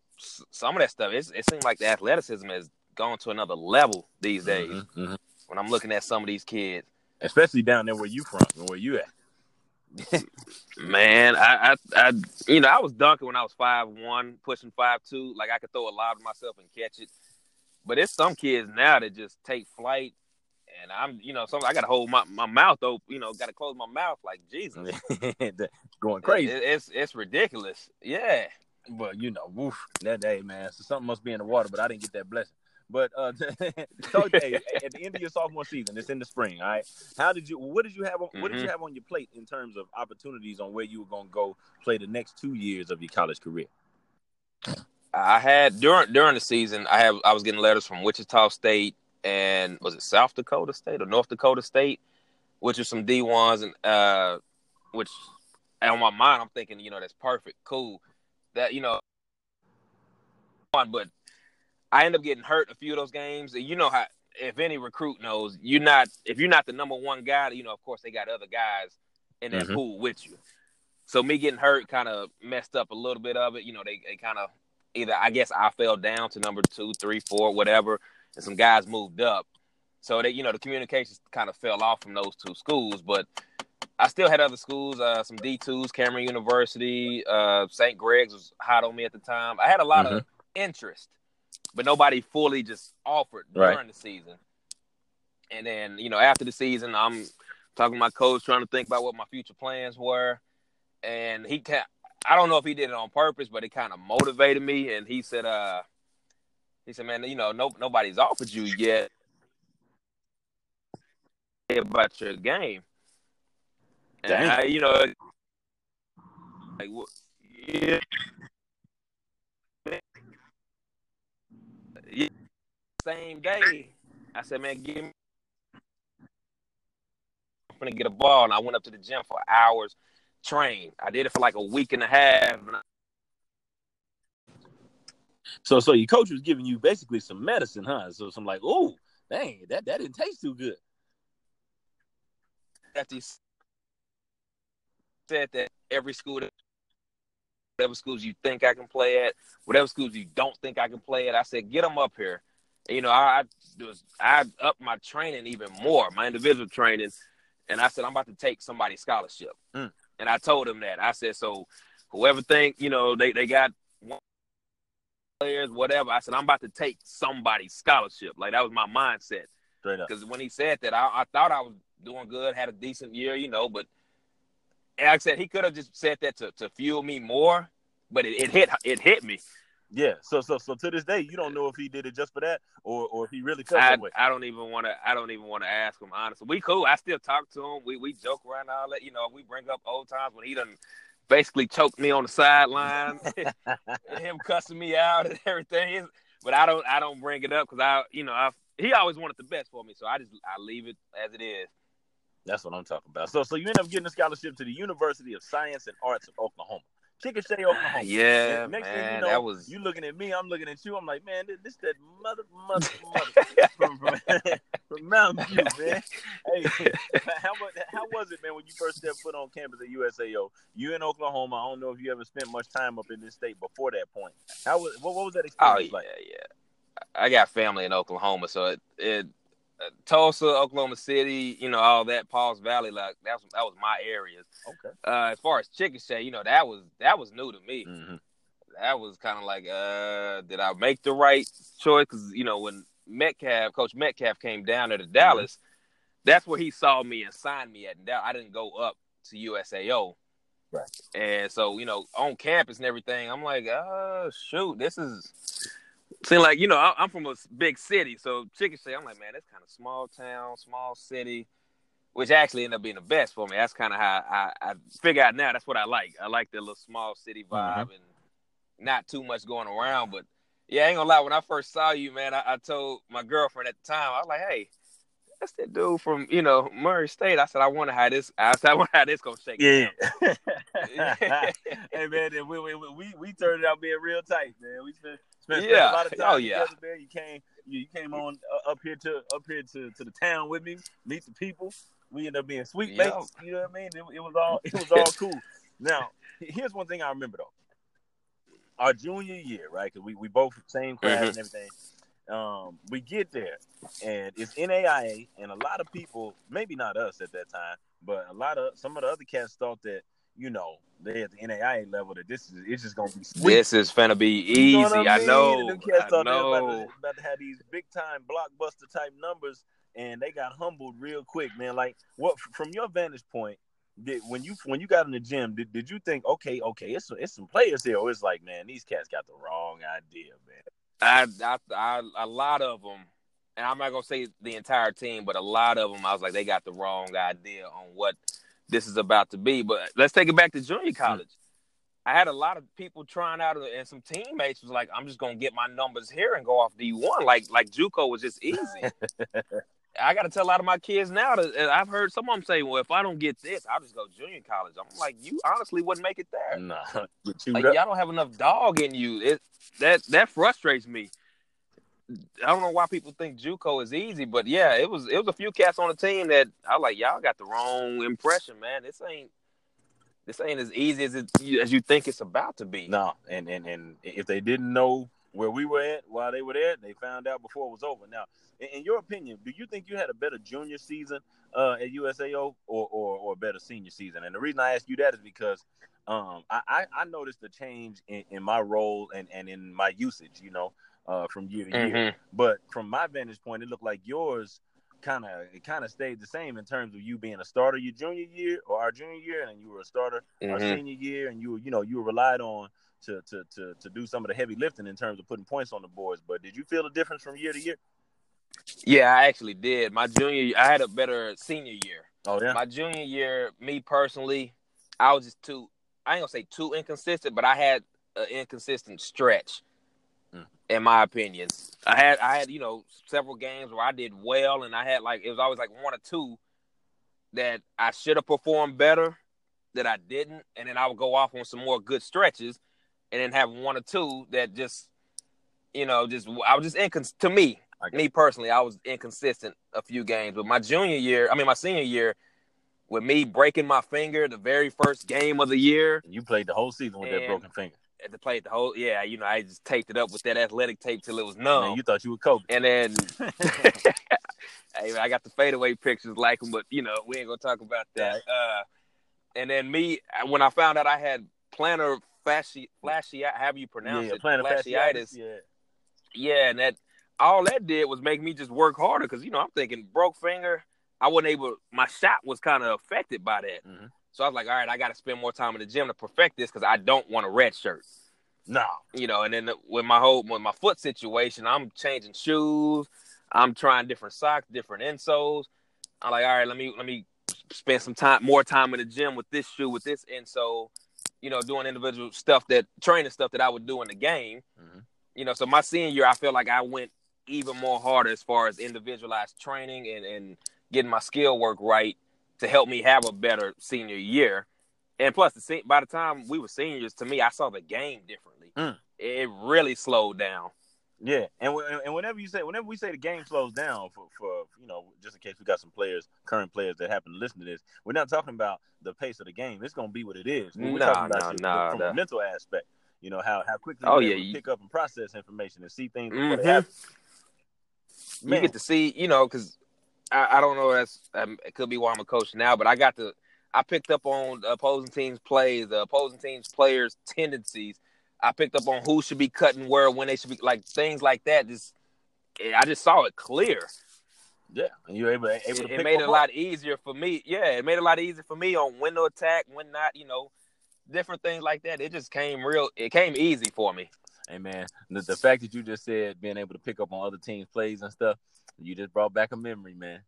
some of that stuff, it's, it seems like the athleticism has gone to another level these days Mhm, mhm. when I'm looking at some of these kids. Especially down there where you from and where you at. Man, I, I, I, you know, I was dunking when I was five one, pushing five two. Like I could throw a lob to myself and catch it. But it's some kids now that just take flight, and I'm, you know, some I got to hold my, my mouth open. You know, got to close my mouth like Jesus, going crazy. It, it's it's ridiculous. Yeah. But you know, woof, that day, man. So something must be in the water, but I didn't get that blessing. But uh, so hey, at the end of your sophomore season, it's in the spring. All right, how did you? What did you have? On, mm-hmm. What did you mm-hmm. have on your plate in terms of opportunities on where you were going to go play the next two years of your college career? I had during during the season, I have I was getting letters from Wichita State and was it South Dakota State or North Dakota State, which are some D ones and uh, which on my mind I'm thinking you know that's perfect, cool, that you know, but I end up getting hurt a few of those games, and you know how if any recruit knows, you're not if you're not the number one guy, you know, of course they got other guys in that mm-hmm. pool with you. So me getting hurt kind of messed up a little bit of it. You know, they, they kind of either I guess I fell down to number two, three, four, whatever, and some guys moved up. So that you know, the communications kind of fell off from those two schools, but I still had other schools, uh, some D twos, Cameron University, uh, St. Greg's was hot on me at the time. I had a lot mm-hmm. of interest but nobody fully just offered during right. the season. And then, you know, after the season, I'm talking to my coach, trying to think about what my future plans were. And he can I don't know if he did it on purpose, but it kind of motivated me. And he said, uh, he said, man, you know, no, nobody's offered you yet about your game. And I, you know, like, yeah, same day, I said, man, give me. I'm gonna get a ball, and I went up to the gym for hours, train. I did it for like a week and a half. So, so your coach was giving you basically some medicine, huh? So, some like, oh, dang, that that didn't taste too good. After he said that every school whatever schools you think I can play at, whatever schools you don't think I can play at. I said, get them up here. And, you know, I, I was I up my training even more, my individual training, and I said I'm about to take somebody's scholarship. Mm. And I told him that. I said, so whoever think you know they they got players, whatever. I said I'm about to take somebody's scholarship. Like that was my mindset. Because when he said that, I, I thought I was doing good, had a decent year, you know, but like I said, he could have just said that to, to fuel me more, but it, it hit it hit me. Yeah. So so so to this day, you don't know if he did it just for that or or if he really felt I, that way. I don't even want to. I don't even want to ask him. Honestly, we cool. I still talk to him. We we joke around all that. You know, we bring up old times when he done basically choked me on the sideline, him cussing me out and everything. But I don't I don't bring it up because I you know I he always wanted the best for me, so I just I leave it as it is. That's what I'm talking about. So, so you end up getting a scholarship to the University of Science and Arts of Oklahoma. Chickasha, Oklahoma. Yeah, next man, thing you know, that was you looking at me, I'm looking at you. I'm like, man, this, this that mother, mother, mother from, from, from Mountain View, man. Hey, how how was it, man, when you first stepped foot on campus at USAO? You in Oklahoma. I don't know if you ever spent much time up in this state before that point. How was what, what was that oh, experience oh, yeah, like? Yeah, I got family in Oklahoma, so it, it Tulsa, Oklahoma City, you know, all that, Pauls Valley, like that was that was my areas. Okay. Uh, as far as Chickasha, you know, that was that was new to me. Mm-hmm. That was kind of like, uh, did I make the right choice? Because you know, when Metcalf, Coach Metcalf, came down there to mm-hmm. Dallas, that's where he saw me and signed me at. And I didn't go up to USAO. Right. And so, you know, on campus and everything, I'm like, oh shoot, this is seem like you know I, am from a big city, so Chickasha, I'm like, man, that's kind of small town, small city, which actually ended up being the best for me. That's kind of how I, I figure out now. That's what I like. I like the little small city vibe mm-hmm. and not too much going around. But yeah, I ain't gonna lie. When I first saw you, man, I, I told my girlfriend at the time, I was like, hey. That's that dude from you know Murray State. I said I wonder how this. I said I wonder how this gonna shake. Yeah. hey man, we, we we we turned it out being real tight, man. We spent Spent, yeah. Spent a lot of time oh, yeah. together, man. You came, you, you came on uh, up here to up here to, to the town with me, meet the people. We ended up being suite mates. You know what I mean? It, it was all it was all cool. Now, here's one thing I remember though. Our junior year, right? Because we, we both same class mm-hmm. and everything. Um, we get there, and it's NAIA, and a lot of people, maybe not us at that time, but a lot of some of the other cats thought that you know they at the NAIA level that this is it's just gonna be sweet. This is gonna be easy. You know I, mean? know. Them cats I thought they know. about to, about to have these big time blockbuster type numbers, and they got humbled real quick, man. Like, what from your vantage point? Did, when you when you got in the gym, did, did you think, okay, okay, it's it's some players here, or it's like, man, these cats got the wrong idea, man. I, I, I, a lot of them, and I'm not gonna say the entire team, but a lot of them, I was like, they got the wrong idea on what this is about to be. But let's take it back to junior hmm. college. I had a lot of people trying out, uh, and some teammates was like, "I'm just gonna get my numbers here and go off D1." Like, like JUCO was just easy. I got to tell a lot of my kids now that I've heard some of them say, "Well, if I don't get this, I'll just go junior college." I'm like, you honestly wouldn't make it there. Nah, Like up. y'all don't have enough dog in you. It that that frustrates me. I don't know why people think JUCO is easy, but yeah, it was it was a few cats on the team that I like. Y'all got the wrong impression, man. This ain't this ain't as easy as it as you think it's about to be. No, and and and if they didn't know where we were at while they were there, they found out before it was over. Now, in, in your opinion, do you think you had a better junior season uh, at USAO or, or or a better senior season? And the reason I ask you that is because um, I, I I noticed a change in, in my role and and in my usage, you know, uh, from year to year. Mhm. But from my vantage point, it looked like yours kind of it kind of stayed the same in terms of you being a starter your junior year or our junior year, and you were a starter our Mhm. senior year, and you were you know you were relied on to to to to do some of the heavy lifting in terms of putting points on the boards. But did you feel the difference from year to year? Yeah, I actually did. My junior, year- I had a better senior year. Oh yeah, My junior year, me personally, I was just too. I ain't gonna say too inconsistent, but I had an inconsistent stretch, Mm. in my opinion. I had I had you know several games where I did well, and I had like it was always like one or two that I should have performed better that I didn't, and then I would go off on some more good stretches, and then have one or two that just you know just I was just incons to me me personally, I was inconsistent a few games. But my junior year, I mean my senior year, with me breaking my finger the very first game of the year, you played the whole season with that broken finger. to play the whole yeah, you know, I just taped it up with that athletic tape till it was numb. Man, you thought you were Kobe. and then hey, I got the fadeaway pictures like them, but you know, we ain't gonna talk about that. Uh, and then me, when I found out I had plantar fasci fasci, however you pronounce yeah, it, plantar fasciitis. Yeah, Yeah, and that all that did was make me just work harder because you know I'm thinking broke finger. I wasn't able. My shot was kind of affected by that. Mhm. So I was like, all right, I got to spend more time in the gym to perfect this because I don't want a red shirt. no, You know, and then with my whole with my foot situation, I'm changing shoes. I'm trying different socks, different insoles. I'm like, all right, let me let me spend some time, more time in the gym with this shoe, with this insole. You know, doing individual stuff that training stuff that I would do in the game Mhm. you know, so my senior year, I feel like I went even more harder as far as individualized training and, and getting my skill work right to help me have a better senior year. And plus, the by the time we were seniors, to me, I saw the game differently. Mm. It really slowed down. Yeah, and and whenever you say whenever we say the game slows down for for you know just in case we got some players current players that happen to listen to this, we're not talking about the pace of the game. It's gonna be what it is. We're Nah, talking about nah, nah, from a mental aspect. You know how how quickly Oh, yeah, you- pick up and process information and see things before Mhm. happen. You get to see, you know, because I, I don't know. That's um, it could be why I'm a coach now, but I got to. I picked up on the opposing teams' plays, the opposing teams' players' tendencies. I picked up on who should be cutting where, when they should be, like things like that. Just, I just saw it clear. yeah, and you're able able to It, made it a up. lot easier for me. Yeah, it made it a lot easier for me on when to attack, when not. You know, different things like that. It just came real. It came easy for me. Hey man, the, the fact that you just said being able to pick up on other teams' plays and stuff, you just brought back a memory, man.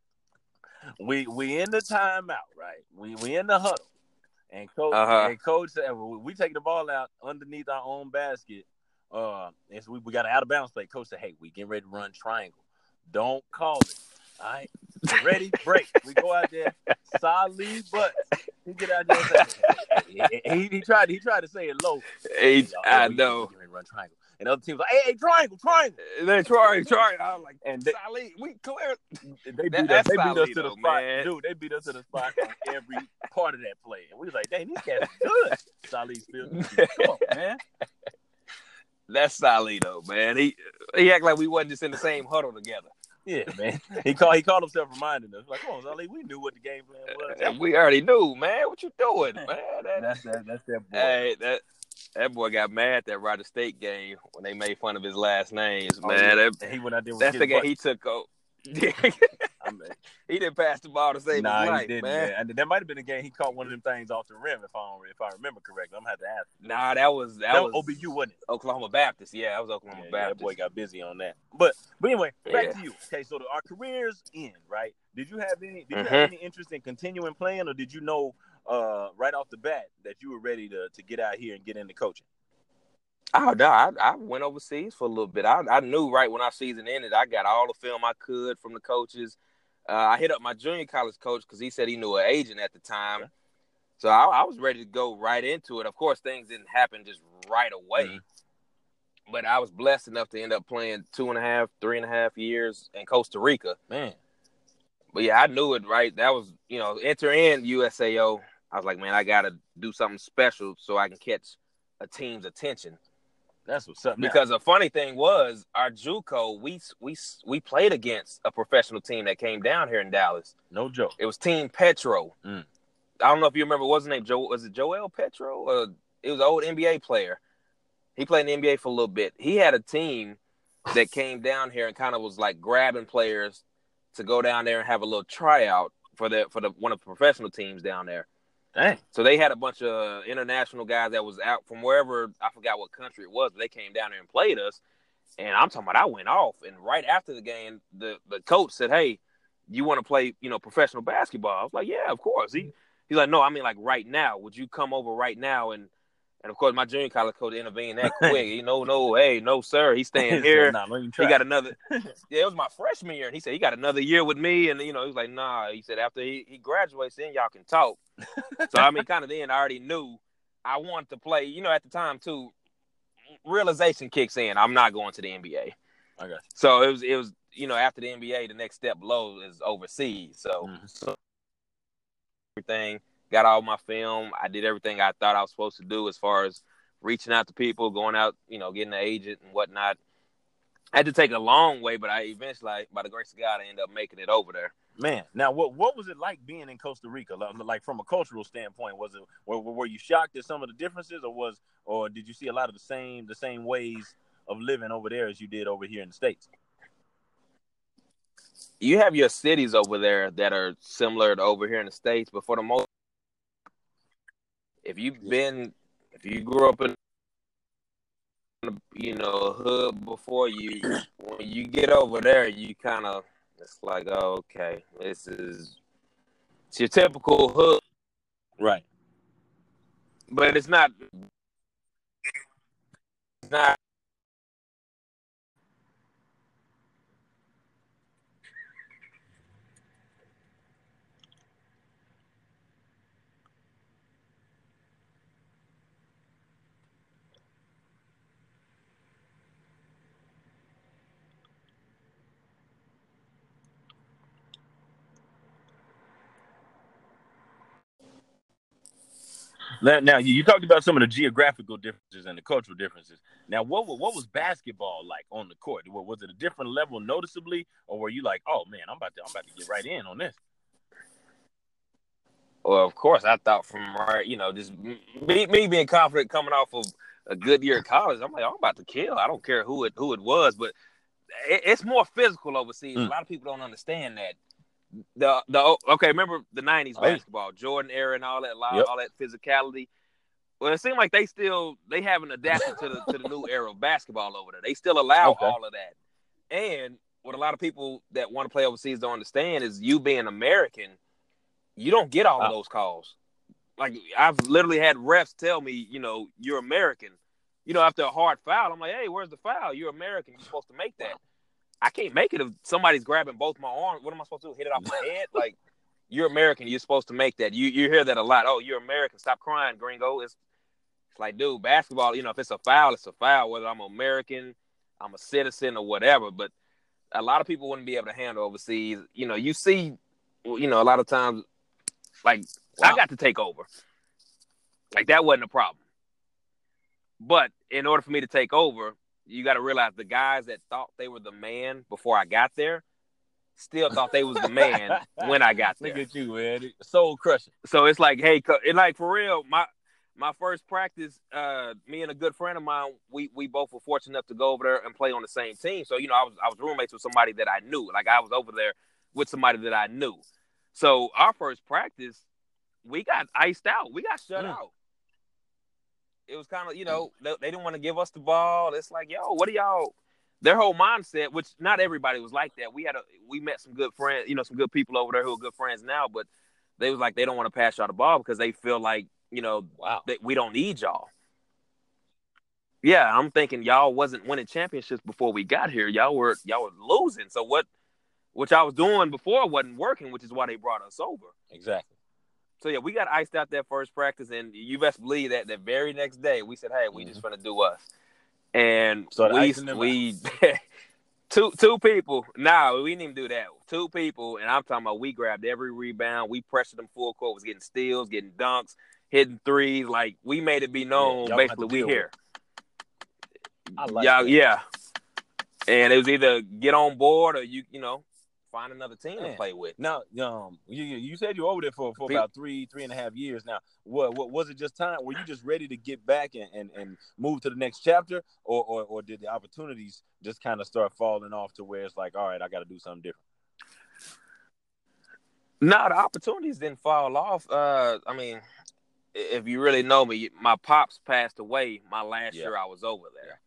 We we in the timeout, right? We we in the huddle, and coach Uh-huh. and coach said we, take the ball out underneath our own basket. Uh, and so we, we got an out of bounds play. Coach said, "Hey, we getting ready to run triangle. Don't call it. All right, ready, break. We go out there, solid butts. He get out there. Say, he, he, he tried. He tried to say it low. Hey, I know. we getting ready to run triangle. And other teams like, hey, hey, triangle, triangle. They try, try. I was like, And they, Solid, we clear. they That- beat us. They beat us to the Solito, spot, man. dude. They beat us to the spot on every part of that play. And we was like, dang, these cats are good. Solid field. Come on, man. That's Solito, man. He He act like we wasn't just in the same huddle together. Yeah, man. He called he called himself reminding us. Like, come on, Zully, we knew what the game plan was. We already knew, man. What you doing, man? That, That's that that's that boy. hey, that that boy got mad that Rogers State game when they made fun of his last names, Oh, man. yeah. That, he went out there that's the game he took over. I mean, he didn't pass the ball to save nah, his he didn't, man. man. And that might have been a game he caught one of them things off the rim, if I don't, if I remember correctly. I'm gonna have to ask. Nah, that was that, That, was was OBU, wasn't it? Oklahoma Baptist. Yeah, that was Oklahoma Yeah, yeah, Baptist. that boy got busy on that. But but anyway, back Yeah. to you. Okay, so the, our careers end, right? Did you have any? Did you Mhm. have any interest in continuing playing, or did you know uh, right off the bat that you were ready to to get out here and get into coaching? Oh no, I, I went overseas for a little bit. I, I knew right when our season ended, I got all the film I could from the coaches. Uh, I hit up my junior college coach because he said he knew an agent at the time, so I, I was ready to go right into it. Of course, things didn't happen just right away, Mhm. but I was blessed enough to end up playing two and a half, three and a half years in Costa Rica. Man, But yeah, I knew it right. That was you know enter in USAO. I was like, man, I got to do something special so I can catch a team's attention. that's what's up. Because the funny thing was, our JUCO, we we we played against a professional team that came down here in Dallas. no joke. It was Team Petro. Mm. I don't know if you remember what's his name. Joe was it Joel Petro? Or it was an old NBA player. He played in the NBA for a little bit. He had a team that came down here and kind of was like grabbing players to go down there and have a little tryout for the for the one of the professional teams down there. Dang. So they had a bunch of international guys that was out from wherever I forgot what country it was, but they came down there and played us. And I'm talking about I went off. And right after the game, the, the coach said, Hey, you want to play, you know, professional basketball? I was like, Yeah, of course. He he's like, No, I mean like right now. Would you come over right now? And and of course my junior college coach intervened that quick. you know, no, hey, no, sir, he's staying here. Nah, He got another. Yeah, it was my freshman year, and he said he got another year with me, and you know he was like, nah. He said after he, he graduates, then y'all can talk. so I mean, kind of then I already knew I wanted to play. You know, at the time too, realization kicks in. I'm not going to the NBA. You. So it was it was you know after the NBA, the next step below is overseas. So, Mhm. so everything got all my film. I did everything I thought I was supposed to do as far as reaching out to people, going out, you know, getting an agent and whatnot. I had to take a long way, but I eventually, by the grace of God, I ended up making it over there. Man, now what what was it like being in Costa Rica? Like, from a cultural standpoint, was it were, were you shocked at some of the differences, or was or did you see a lot of the same the same ways of living over there as you did over here in the states? You have your cities over there that are similar to over here in the states, but for the most, if you've been, if you grew up in, you know, a hood before you, when you get over there, you kind of, it's like, oh, okay, this is, it's your typical hood, Right. but it's not, it's not. Now, you, talked about some of the geographical differences and the cultural differences. Now, what what was basketball like on the court? Was it a different level noticeably, or were you like, oh man, I'm about to I'm about to get right in on this? Well, of course, I thought from right, you know, just me, me being confident coming off of a good year at college. I'm like, I'm about to kill. I don't care who it who it was, but it, it's more physical overseas. Mm. A lot of people don't understand that. The the okay, remember the '90s Oh, basketball, Jordan era, and all that, Yep. all that physicality. Well, it seemed like they still they haven't adapted to the to the new era of basketball over there. They still allow Okay. all of that. And what a lot of people that want to play overseas don't understand is you being American, you don't get all of uh. those calls. Like I've literally had refs tell me, you know, you're American. You know, after a hard foul, I'm like, hey, where's the foul? You're American. You're supposed to make that. I can't make it if somebody's grabbing both my arms. What am I supposed to do? Hit it off my head? Like, you're American. You're supposed to make that. You you hear that a lot. Oh, you're American. Stop crying, gringo. It's it's like, dude, basketball. You know, if it's a foul, it's a foul. Whether I'm American, I'm a citizen, or whatever. But a lot of people wouldn't be able to handle overseas. You know, you see, you know, a lot of times, like I got to take over. Like that wasn't a problem. But in order for me to take over, you got to realize the guys that thought they were the man before I got there still thought they was the man when I got there. Look at you, man. Soul crushing. So it's like, hey, it like for real, my my first practice, uh, me and a good friend of mine, we we both were fortunate enough to go over there and play on the same team. So you know, I was I was roommates with somebody that I knew. Like I was over there with somebody that I knew. So our first practice, we got iced out. We got shut mm. out. It was kind of you know they, they didn't want to give us the ball. It's like yo, what are y'all? Their whole mindset, which not everybody was like that. We had a we met some good friends, you know, some good people over there who are good friends now, but they was like they don't want to pass y'all the ball because they feel like you know, wow, that we don't need y'all. Yeah, I'm thinking y'all wasn't winning championships before we got here. Y'all were y'all were losing. So what which I was doing before wasn't working, which is why they brought us over. Exactly. So yeah, we got iced out that first practice, and you best believe that the very next day we said, "Hey, we mm-hmm. just gonna do us," and so we we two two people. Nah, we didn't even do that. Two people, and I'm talking about we grabbed every rebound, we pressured them full court, was getting steals, getting dunks, hitting threes. Like we made it be known, yeah, basically we here. I Like yeah, that. yeah. And it was either get on board or you, you know, find another team Man. to play with. Now, um, you you said you were over there for, for about three three and a half years. Now, what what was it? Just time? Were you just ready to get back and, and, and move to the next chapter, or, or or did the opportunities just kind of start falling off to where it's like, all right, I got to do something different? No, the opportunities didn't fall off. Uh, I mean, if you really know me, my pops passed away my last yeah. year I was over there.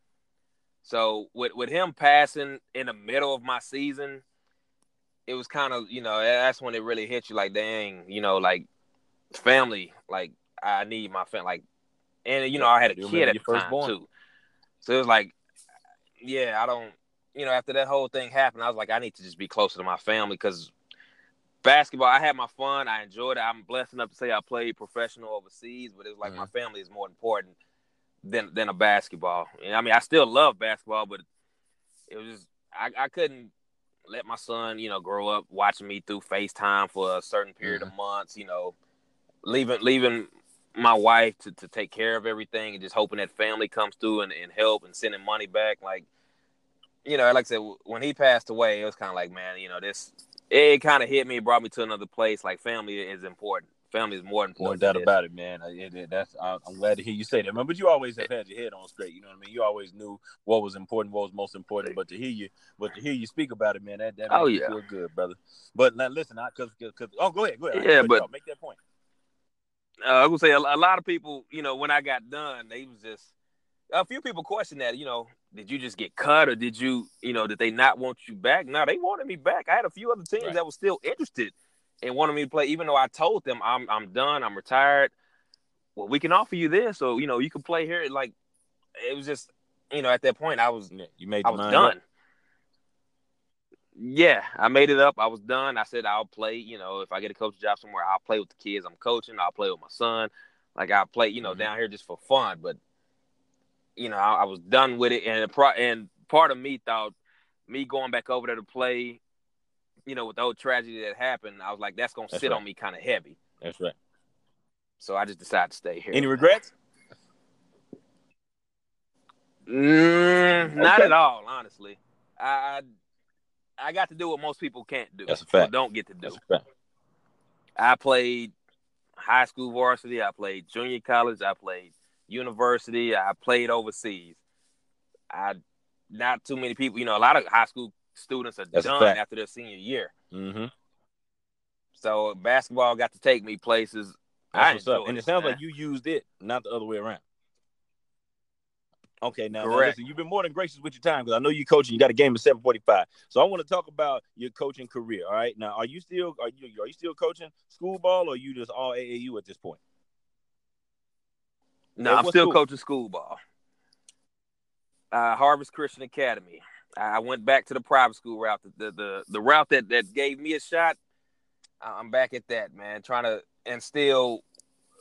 So with with him passing in the middle of my season, it was kind of you know that's when it really hit you like dang you know like family like I need my family like and you know I had a kid at the time born. too, so it was like yeah I don't you know after that whole thing happened I was like I need to just be closer to my family because basketball, I had my fun. I enjoyed it. I'm blessed enough to say I played professional overseas, but it was like mm-hmm. my family is more important than than a basketball. And I mean, I still love basketball, but it was just I, I couldn't let my son, you know, grow up watching me through FaceTime for a certain period mm-hmm. of months. You know, leaving leaving my wife to, to take care of everything and just hoping that family comes through and, and help and sending money back. Like, you know, like I said, when he passed away, it was kind of like, man, you know, this it kind of hit me, brought me to another place. Like family is important. Family is more important. No doubt about it, man. It, it, that's I'm glad to hear you say that, man. But you always have had your head on straight. You know what I mean? You always knew what was important, what was most important. But to hear you, but to hear you speak about it, man, that that oh, makes yeah. feel good, brother. But now listen, because because oh, go ahead, go ahead. Yeah, but make that point. Uh, I would say a, a lot of people, you know, when I got done, they was just a few people question that, you know, did you just get cut or did you, you know, did they not want you back? No, they wanted me back. I had a few other teams right. that were still interested and wanted me to play, even though I told them I'm I'm done, I'm retired. Well, we can offer you this, so you know, you can play here. Like it was just, you know, at that point I was you made I was done. Up. Yeah, I made it up. I was done. I said I'll play, you know, if I get a coach job somewhere, I'll play with the kids I'm coaching, I'll play with my son. Like I'll play, you know, mm-hmm. down here just for fun. But you know, I, I was done with it, and pro- and part of me thought me going back over there to play, you know, with the whole tragedy that happened, I was like, that's gonna that's sit right. on me kind of heavy. That's right. So I just decided to stay here. Any regrets? Mm, not at all, honestly. I I got to do what most people can't do. That's a fact. don't get to do. That's a fact. I played high school varsity. I played junior college. I played university. I played overseas. I not too many people. You know, a lot of high school students are That's done after their senior year. Mm-hmm. So basketball got to take me places. That's I And it sounds like you used it, not the other way around. Okay, now, now, listen, you've been more than gracious with your time because I know you're coaching. You got a game at seven forty-five, so I want to talk about your coaching career. All right, now, are you still are you are you still coaching school ball, or you just all AAU at this point? No, I'm still school? coaching school ball. Uh, Harvest Christian Academy. I went back to the private school route, the the the, the route that, that gave me a shot. I'm back at that, man, trying to instill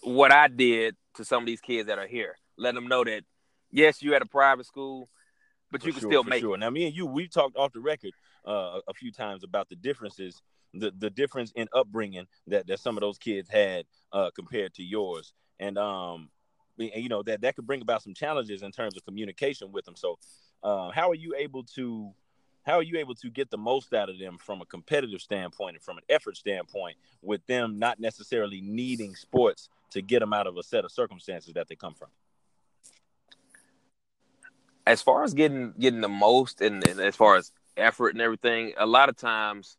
what I did to some of these kids that are here. Let them know that yes, you at a private school, but for you can sure, still make sure. it. Now, me and you, we've talked off the record uh, a few times about the differences, the the difference in upbringing that that some of those kids had uh, compared to yours, and um, you know that that could bring about some challenges in terms of communication with them. So, uh, how are you able to how are you able to get the most out of them from a competitive standpoint and from an effort standpoint with them not necessarily needing sports to get them out of a set of circumstances that they come from as far as getting getting the most and, and, as far as effort and everything a lot of times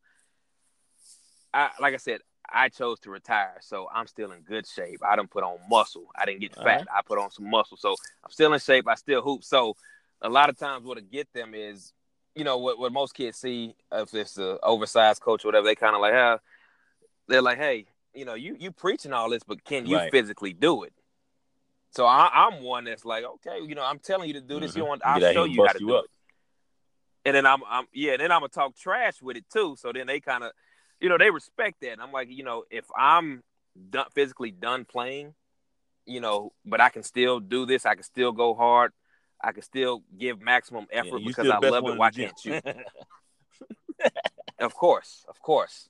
i like i said i chose to retire so i'm still in good shape i didn't put on muscle i didn't get fat right. i put on some muscle so i'm still in shape i still hoop so a lot of times what to get them is you know what, what most kids see if it's an oversized coach or whatever they kind of like have they're like hey you know you you preaching all this but can you right. physically do it so I, am one that's like, okay, you know, I'm telling you to do this. Mm-hmm. You want, I'll show you how to you do up. it. And then I'm, I'm, yeah, then I'm gonna talk trash with it too. So then they kind of, you know, they respect that. And I'm like, you know, if I'm done, physically done playing, you know, but I can still do this. I can still go hard. I can still give maximum effort yeah, because I love it. Why can't you? of course, of course.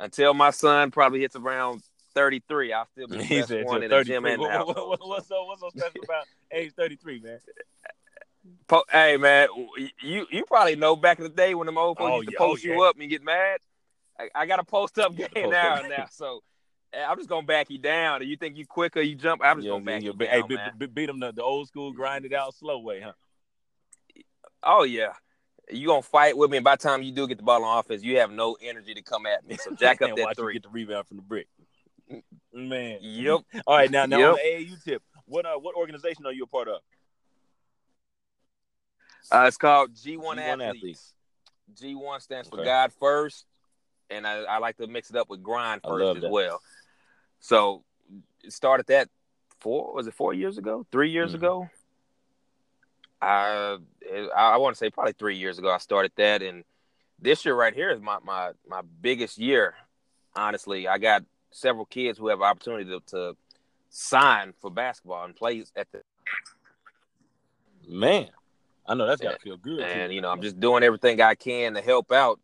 Until my son probably hits around 33, I'll still be the best one in the gym and what, what, what's so what's so special about age 33, man? Po- hey man, you you probably know back in the day when the old folks oh, used to oh, post oh, yeah. you up and get mad. I, I got a post up game post now up. now, so I'm just gonna back you down. You think you quicker, you jump. I'm just yeah, gonna back you down. Hey, beat, beat them the, the old school, grind it out slow way, huh? Oh yeah, you gonna fight with me. And by the time you do get the ball on offense, you have no energy to come at me. So jack up that three. get the rebound from the brick. Man. Yep. All right, now now yep. on the AAU tip, what uh, what organization are you a part of? Uh, it's called G1, G1 Athletes. Athletes. G1 stands for God First, and I, I, like to mix it up with Grind First as that. well. So, it started that four was it four years ago? Three years mm-hmm. ago? I I want to say probably three years ago I started that, and this year right here is my my my biggest year. Honestly, I got several kids who have opportunity to, to sign for basketball and play at the man. I know that's gotta feel good. And too. you know, I'm just doing everything I can to help out.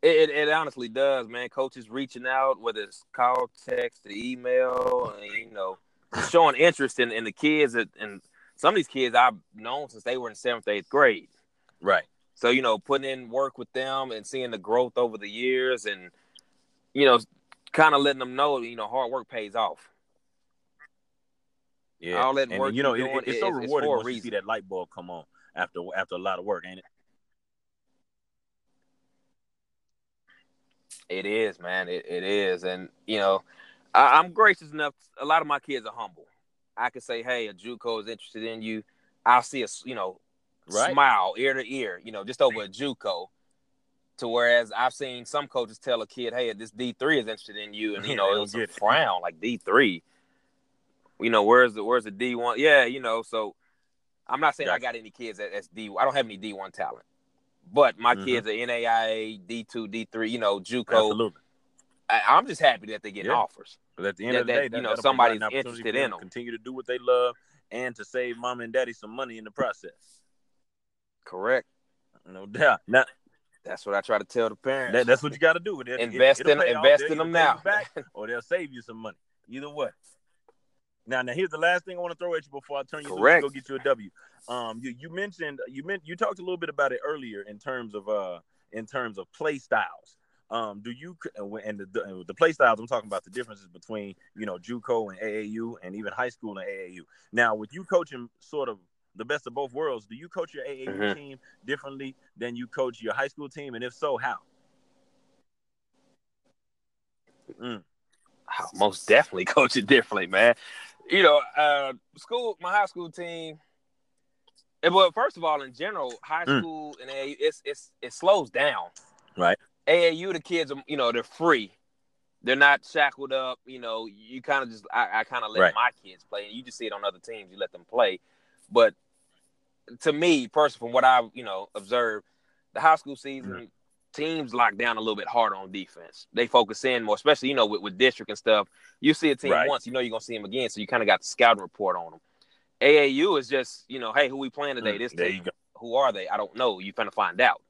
It, it, it, honestly does, man. Coaches reaching out, whether it's call, text, or email, and, you know, showing interest in, in the kids. That, and some of these kids I've known since they were in seventh, eighth grade. Right. So you know, putting in work with them and seeing the growth over the years, and you know, kind of letting them know, you know, hard work pays off. Yeah, all that and work you know, it, it's so rewarding you see that light bulb come on after after a lot of work, ain't it? It is, man. It, it is, and you know, I, am gracious enough. A lot of my kids are humble. I can say, "Hey, a JUCO is interested in you." I'll see a you know, right. smile ear to ear, you know, just over a JUCO to whereas I've seen some coaches tell a kid, "Hey, this D three is interested in you," and you know it was a frown like D three. You know, where's the where's the D one? Yeah, you know. So I'm not saying gotcha. I got any kids that, that's D. I don't have any D one talent, but my mm-hmm. kids are NAIA, D two, D three. You know, JUCO. Absolutely. I, am just happy that they're getting yeah. offers. But at the end that, of the day, that, you know, somebody's interested in them. Continue to do what they love and to save mom and daddy some money in the process. Correct. No doubt. Now, that's what I try to tell the parents. That, that's what you got to do. invest in invest in them now, back, or they'll save you some money. Either way. Now, now here's the last thing I want to throw at you before I turn you Correct. loose to go get you a W. Um, you, you mentioned you meant you talked a little bit about it earlier in terms of uh in terms of play styles. Um, do you and the, the, the play styles? I'm talking about the differences between you know JUCO and AAU and even high school and AAU. Now, with you coaching sort of the best of both worlds. Do you coach your AAU mm-hmm. team differently than you coach your high school team, and if so, how? Mm. most definitely coach it differently, man. You know, uh, school, my high school team. And well, first of all, in general, high mm. school and AAU, it's it's it slows down. Right. AAU, the kids are, you know, they're free. They're not shackled up. You know, you kind of just, I, I kind of let right. my kids play, and you just see it on other teams. You let them play, but to me, personally, from what I've you know observed, the high school season mm-hmm. Teams lock down a little bit harder on defense. They focus in more, especially you know with, with district and stuff. You see a team right. once, you know you're gonna see them again, so you kind of got the scouting report on them. AAU is just you know, hey, who we playing today? Mm, this team, who are they? I don't know. You finna find out.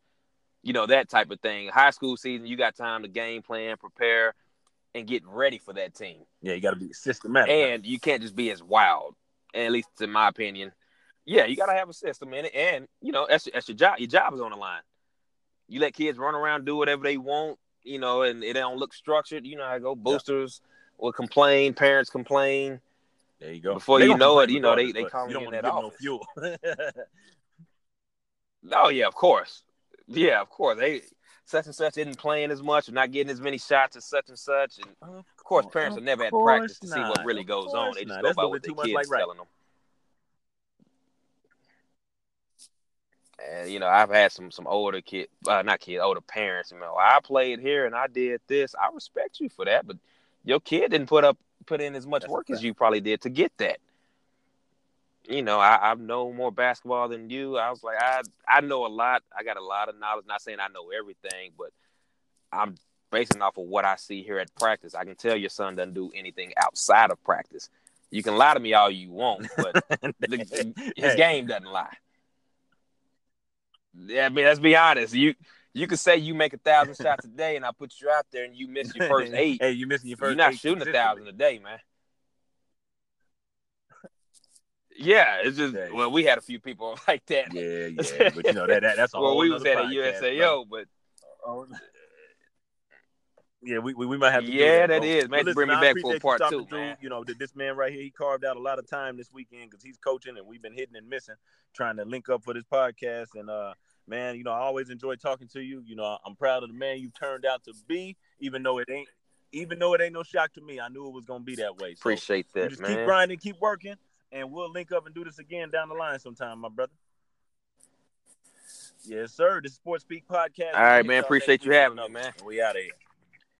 You know that type of thing. High school season, you got time to game plan, prepare, and get ready for that team. Yeah, you got to be systematic, and you can't just be as wild. At least in my opinion, Yeah, you gotta have a system in it, and you know that's, that's your job. Your job is on the line. You let kids run around, do whatever they want, you know, and it don't look structured. You know how I go. Boosters yeah. will complain, parents complain. There you go. Before they you know it, you know they they call you in that office. No fuel. oh yeah, of course. Yeah, of course. They such and such isn't playing as much or not getting as many shots as such and such. And of course, parents have never had practice to see what really goes on. They just not. go That's by what the kids like right. telling them. And you know, I've had some some older kid, uh, not kid, older parents. You know, I played here and I did this. I respect you for that, but your kid didn't put up put in as much That's work as you probably did to get that. You know, I, I know more basketball than you. I was like, I I know a lot. I got a lot of knowledge. Not saying I know everything, but I'm basing off of what I see here at practice. I can tell your son doesn't do anything outside of practice. You can lie to me all you want, but the, his game doesn't lie. Yeah, I mean, let's be honest. You you could say you make a thousand shots a day, and I put you out there, and you miss your first eight. hey, you missing your first. You're not shooting a thousand a day, man. Yeah, it's just yeah, well, we had a few people like that. Yeah, yeah, but you know that, that that's well, we was at a USAO, but oh, yeah, we, we, we might have to. Yeah, that, that is. Man, listen, bring me back for part two, man. You know, this man right here, he carved out a lot of time this weekend because he's coaching, and we've been hitting and missing, trying to link up for this podcast. And uh, man, you know, I always enjoy talking to you. You know, I'm proud of the man you turned out to be, even though it ain't, even though it ain't no shock to me. I knew it was gonna be that way. So Appreciate that, just man. Keep grinding, keep working, and we'll link up and do this again down the line sometime, my brother. Yes, sir. The Sports Speak podcast. All right, man. Appreciate you having me, man. We out of here.